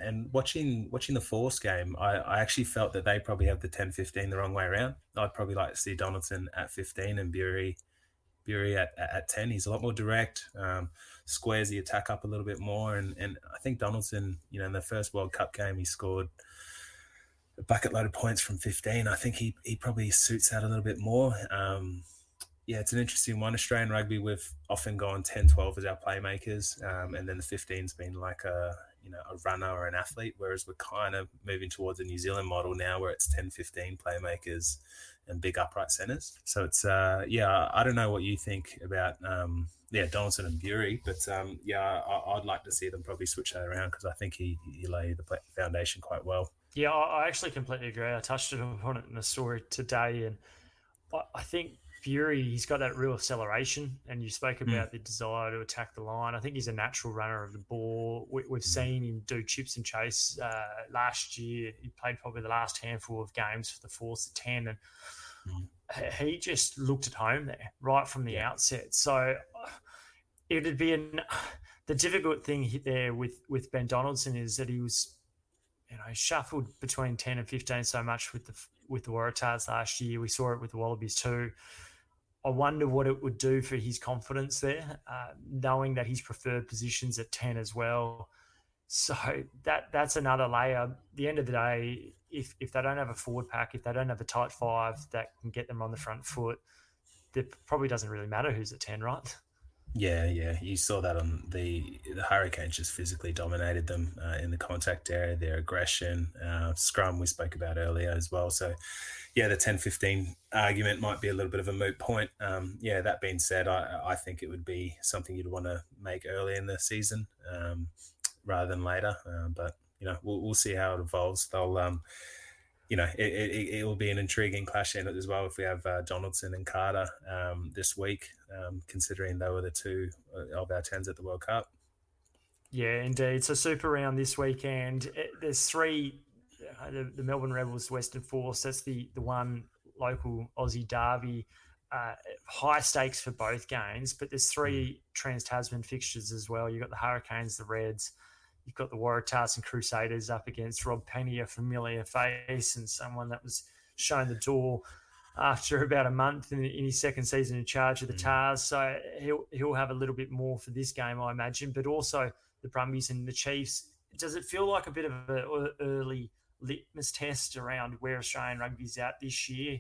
and watching watching the force game I, I actually felt that they probably have the 10 15 the wrong way around i'd probably like to see donaldson at 15 and Bury Burey at, at 10. He's a lot more direct, um, squares the attack up a little bit more. And, and I think Donaldson, you know, in the first World Cup game, he scored a bucket load of points from 15. I think he, he probably suits that a little bit more. Um, yeah, it's an interesting one. Australian rugby, we've often gone 10, 12 as our playmakers. Um, and then the 15's been like a, you know, a runner or an athlete, whereas we're kind of moving towards a New Zealand model now where it's 10, 15 playmakers and big upright centers. So it's uh, yeah, I don't know what you think about um, yeah Donaldson and bury but um, yeah, I, would like to see them probably switch that around because I think he he laid the foundation quite well. Yeah, I actually completely agree. I touched upon it in the story today, and I think Burey, he's got that real acceleration, and you spoke hmm. about mm. the desire to attack the line. I think he's a natural runner of the ball. We, have mm. seen him do chips and chase uh, last year. He played probably the last handful of games for the Force at ten, and mm. he just looked at home there right from the yeah. outset. So it'd be an the difficult thing there with with Ben Donaldson is that he was you know shuffled between ten and fifteen so much with the with the Waratahs last year. We saw it with the Wallabies too. I wonder what it would do for his confidence there, uh, knowing that his preferred positions at ten as well. So that that's another layer. At the end of the day, if if they don't have a forward pack, if they don't have a tight five that can get them on the front foot, it probably doesn't really matter who's at ten, right? Yeah, yeah, you saw that on the the Hurricanes just physically dominated them uh, in the contact area, their aggression, uh, scrum we spoke about earlier as well. So, yeah, the 10-15 argument might be a little bit of a moot point. Um, yeah, that being said, I, I think it would be something you'd want to make early in the season um, rather than later. Uh, but you know, we'll, we'll see how it evolves. They'll um, you know, it, it, it, will be an intriguing clash in it as well if we have uh, Donaldson and Carter um, this week, um, considering they were the two uh, of our tens at the World Cup. Yeah, indeed. So super round this weekend. It, there's three. Uh, the, the, Melbourne Rebels, Western Force. That's the the one local Aussie derby. Uh, high stakes for both games, but there's three mm. Trans Tasman fixtures as well. You've got the Hurricanes, the Reds, You've got the Waratahs and Crusaders up against Rob Penney, a familiar face and someone that was shown the door after about a month in, in his second season in charge of the mm. Tahs. So he'll he'll have a little bit more for this game, I imagine. But also the Brumbies and the Chiefs. Does it feel like a bit of an early litmus test around where Australian rugby's at this year,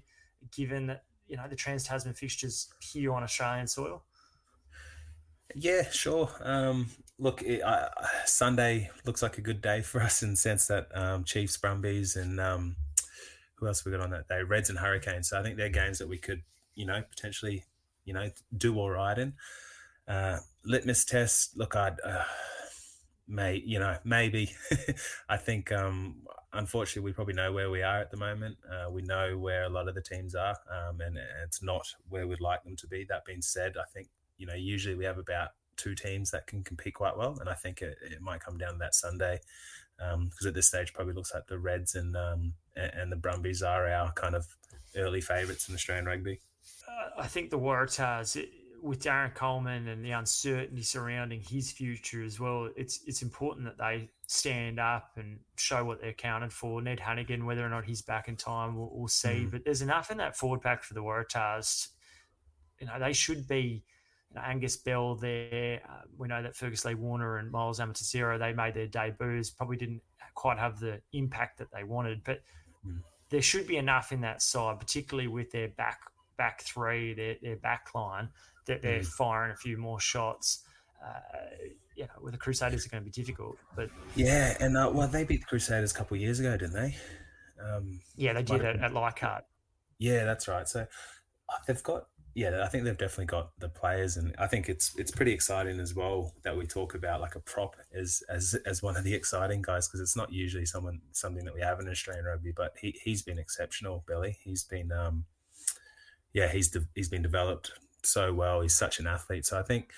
given that you know the Trans Tasman fixtures here on Australian soil? Yeah, sure. Um, look, it, Sunday looks like a good day for us in the sense that um, Chiefs, Brumbies, and um, who else we got on that day? Reds and Hurricanes. So I think they're games that we could, you know, potentially, you know, do all right in. Uh, litmus test. Look, I'd. Uh, may you know maybe i think um unfortunately we probably know where we are at the moment uh, we know where a lot of the teams are um, and it's not where we'd like them to be that being said i think you know usually we have about two teams that can compete quite well, and I think it, it might come down to that Sunday because um, at this stage probably looks like the Reds and um, and the Brumbies are our kind of early favourites in Australian rugby. Uh, I think the Waratahs with Darren Coleman and the uncertainty surrounding his future as well. It's it's important that they stand up and show what they're counted for. Ned Hanigan, whether or not he's back in time, we'll, we'll see. Mm. But there's enough in that forward pack for the Waratahs. You know, they should be you know, Angus Bell there. Uh, we know that Fergus Lee Warner and Miles Amatosero, they made their debuts, probably didn't quite have the impact that they wanted, but mm. there should be enough in that side, particularly with their back back three, their, their back line, that they're mm. firing a few more shots. Uh, you know, with the Crusaders are going to be difficult, but yeah, and uh, well, they beat the Crusaders a couple of years ago, didn't they? Um, yeah, they did at, at Leichhardt. Yeah, that's right. So uh, they've got yeah, I think they've definitely got the players, and I think it's it's pretty exciting as well that we talk about like a prop as as as one of the exciting guys because it's not usually someone something that we have in Australian rugby, but he he's been exceptional, Billy. He's been um, yeah, he's de- he's been developed so well. He's such an athlete. So I think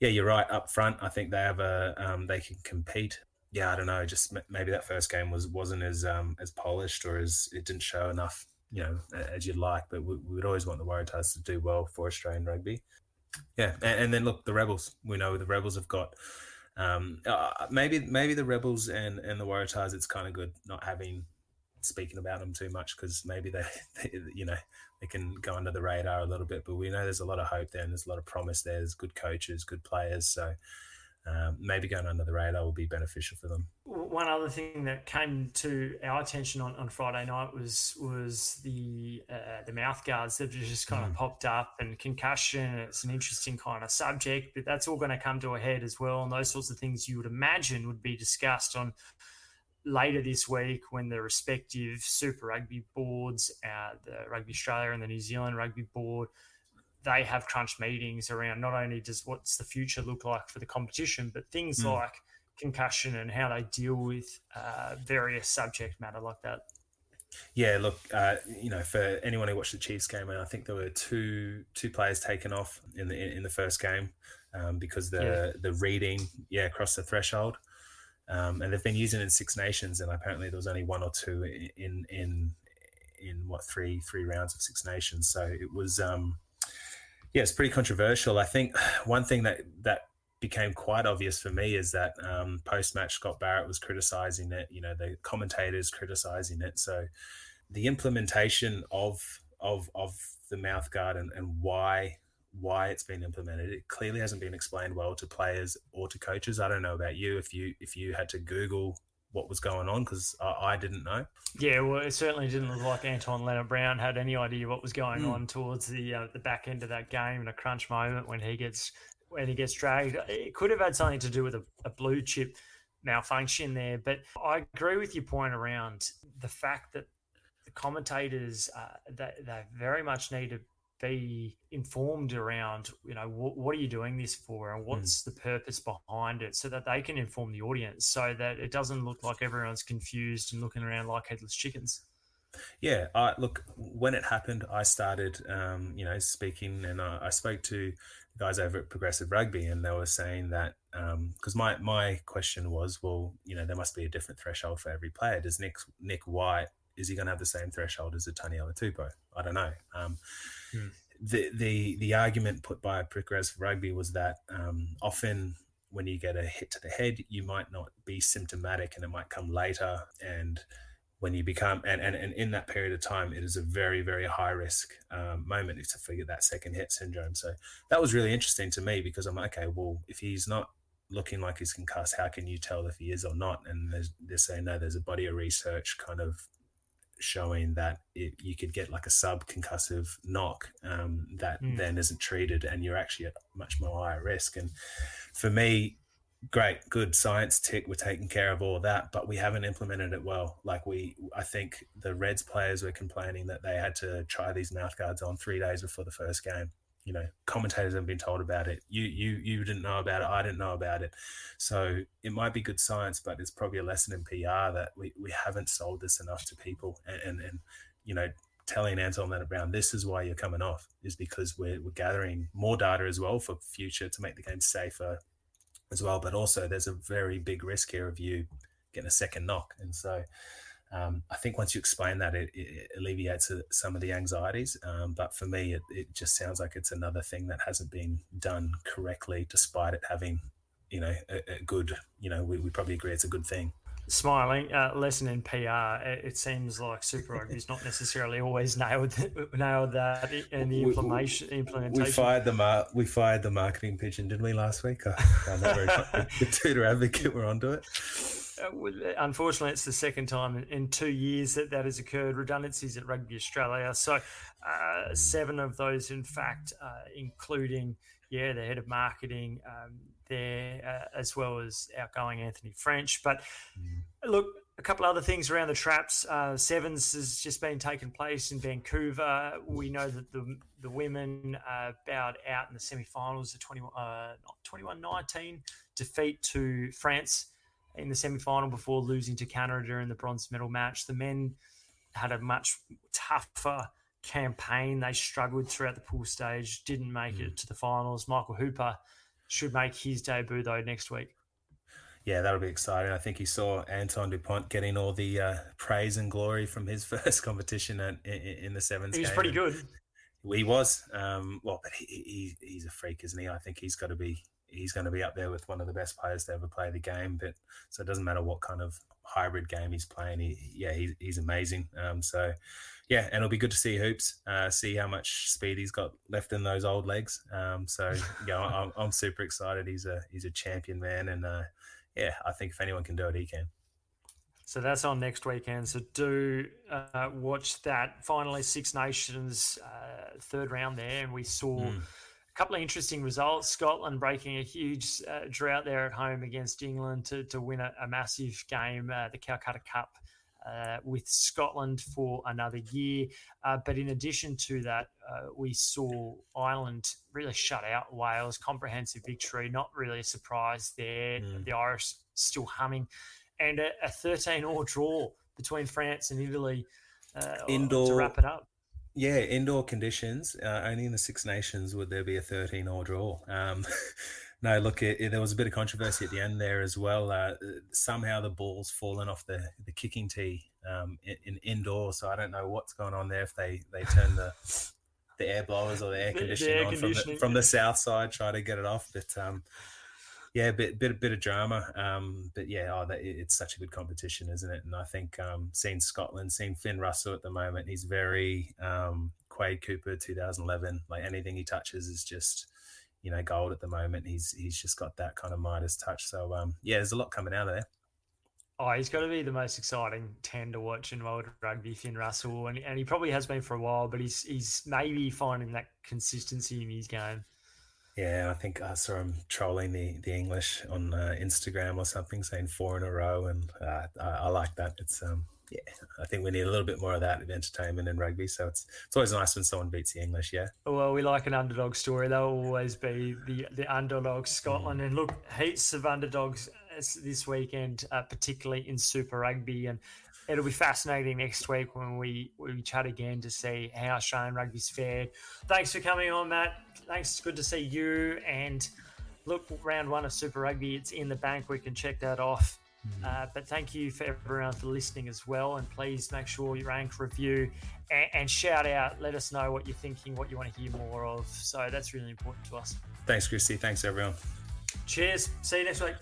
yeah, you're right up front. I think they have a um, they can compete. Yeah, I don't know. Just maybe that first game was wasn't as um, as polished or as it didn't show enough you know, as you'd like, but we, would always want the Waratahs to do well for Australian rugby. Yeah, and, and then look, the Rebels. We know the Rebels have got um, uh, maybe maybe the Rebels and and the Waratahs. It's kind of good not having speaking about them too much because maybe they, they, you know, they can go under the radar a little bit. But we know there's a lot of hope there and there's a lot of promise there. There's good coaches, good players. So um, maybe going under the radar will be beneficial for them. One other thing that came to our attention on, on Friday night was was the uh, the mouth guards that just kind mm. of popped up and concussion. It's an interesting kind of subject, but that's all going to come to a head as well. And those sorts of things you would imagine would be discussed on later this week when the respective Super Rugby boards, uh, the Rugby Australia and the New Zealand Rugby Board, they have crunch meetings around not only does what's the future look like for the competition, but things mm. like concussion and how they deal with uh, various subject matter like that. Yeah, look, uh, you know, for anyone who watched the Chiefs game, I think there were two two players taken off in the in the first game um, because the yeah. the reading, yeah, across the threshold, um, and they've been using it in Six Nations, and apparently there was only one or two in in in what three three rounds of Six Nations, so it was. Um, yeah, it's pretty controversial. I think one thing that that became quite obvious for me is that um, post match Scott Barrett was criticizing it. You know, the commentators criticizing it. So the implementation of of of the mouth guard and, and why why it's been implemented it clearly hasn't been explained well to players or to coaches i don't know about you if you if you had to google what was going on because I, I, didn't know. Yeah, well, it certainly didn't look like Anton Lienert Brown had any idea what was going mm. on towards the uh, the back end of that game in a crunch moment when he gets when he gets dragged. It could have had something to do with a, a blue chip malfunction there, but I agree with your point around the fact that the commentators uh, they, they very much need to be informed around you know what, what are you doing this for and hmm. what's mm. the purpose behind it so that they can inform the audience so that it doesn't look like everyone's confused and looking around like headless chickens yeah I, look when it happened i started um, you know speaking and I, I, spoke to guys over at progressive rugby and they were saying that because um, my my question was well you know there must be a different threshold for every player does nick nick white is he going to have the same threshold as a Tony Tupou? I don't know. Um, hmm. the, the the argument put by Progressive Rugby was that um, often when you get a hit to the head, you might not be symptomatic and it might come later. And when you become, and, and, and in that period of time, it is a very, very high risk um, moment to figure that second hit syndrome. So that was really interesting to me because I'm like, okay, well, if he's not looking like he's concussed, how can you tell if he is or not? And they're saying, no, there's a body of research kind of showing that it, you could get like a subconcussive knock um, that mm. then isn't treated and you're actually at much more higher risk. And for me, great, good science tick, we're taking care of all of that, but we haven't implemented it well. Like we, I think the Reds players were complaining that they had to try these mouth guards on three days before the first game you know commentators haven't been told about it. You you you didn't know about it. I didn't know about it. So it might be good science but it's probably a lesson in pr that we, we haven't sold this enough to people. And and, and you know telling Anton Lienert Brown this is why you're coming off is because we're, we're gathering more data as well for future to make the game safer as well. But also there's a very big risk here of you getting a second knock. And so um, I think once you explain that, it, it alleviates uh, some of the anxieties. Um, but for me, it, it, just sounds like it's another thing that hasn't been done correctly, despite it having, you know, a, a good, you know, we, we, probably agree it's a good thing. Smiling uh, lesson in PR. It, seems like Super Rugby's not necessarily always nailed nailed that in the implementation. implementation. We fired the mar- we fired the marketing pigeon, didn't we last week? I, I know the tutor advocate were onto it. Uh, unfortunately, it's the second time in two years that that has occurred. Redundancies at Rugby Australia. So, uh, seven of those, in fact, uh, including yeah, the head of marketing um, there, uh, as well as outgoing Anthony French. But look, a couple other things around the traps. Uh, sevens has just been taking place in Vancouver. We know that the the women uh, bowed out in the semi-finals, the 21, uh, 21-19 defeat to France in the semi-final before losing to Canada in the bronze medal match. The men had a much tougher campaign. They struggled throughout the pool stage, didn't make mm. it to the finals. Michael Hooper should make his debut though next week. Yeah, that'll be exciting. I think he saw Anton Dupont getting all the uh, praise and glory from his first competition at, in, in the sevens. He was pretty good. He was. Um, well, but he, he, he's a freak, isn't he? I think he's got to be he's going to be up there with one of the best players to ever play the game. But so it doesn't matter what kind of hybrid game he's playing. He, yeah, he, he's amazing. Um, so yeah, and it'll be good to see hoops, uh, see how much speed he's got left in those old legs. Um, so yeah, I'm, I'm super excited. He's a he's a champion man, and uh, yeah, I think if anyone can do it, he can. So that's on next weekend. So do uh, watch that. Finally, Six Nations uh, third round there, and we saw. Mm a couple of interesting results. Scotland breaking a huge uh, drought there at home against England to, to win a, a massive game, uh, the Calcutta Cup. Uh, with Scotland for another year. Uh, but in addition to that, uh, we saw Ireland really shut out Wales, comprehensive victory, not really a surprise there. Mm. The Irish still humming, and a, a 13 all draw between France and Italy uh, Indoor, to wrap it up. Yeah, indoor conditions. Uh, only in the Six Nations would there be a 13 all draw. Um, no, look, it, it, there was a bit of controversy at the end there as well. Uh, somehow the ball's fallen off the, the kicking tee um, in, in, indoor, so I don't know what's going on there. If they they turn the the air blowers or the air conditioning the air on from the, from the south side, try to get it off, but um, yeah, bit bit bit of drama. Um, but yeah, oh, that, it's such a good competition, isn't it? And I think um, seeing Scotland, seeing Finn Russell at the moment, he's very um, Quade Cooper 2011. Like anything he touches is just you know gold at the moment. He's he's just got that kind of Midas touch. So um, yeah, there's a lot coming out of there. Oh, he's got to be the most exciting 10 to watch in world rugby, Finn Russell. And, and he probably has been for a while, but he's he's maybe finding that consistency in his game. Yeah, I think I saw him trolling the, the English on uh, Instagram or something, saying four in a row, and uh, I, I, like that. It's um, yeah, I think we need a little bit more of that of entertainment in rugby. So it's it's always nice when someone beats the English. Yeah. Well, we like an underdog story. They'll always be the the underdog Scotland, mm. and look, heaps of underdogs this weekend, uh, particularly in Super Rugby, and it'll be fascinating next week when we we chat again to see how Australian rugby's fared. Thanks for coming on, Matt. Thanks. It's good to see you. And look, round one of Super Rugby, it's in the bank. We can check that off. Mm-hmm. Uh, but thank you for everyone for listening as well. And please make sure you rank, review, and, and shout out. Let us know what you're thinking, what you want to hear more of. So that's really important to us. Thanks, Christy. Thanks, everyone. Cheers. See you next week.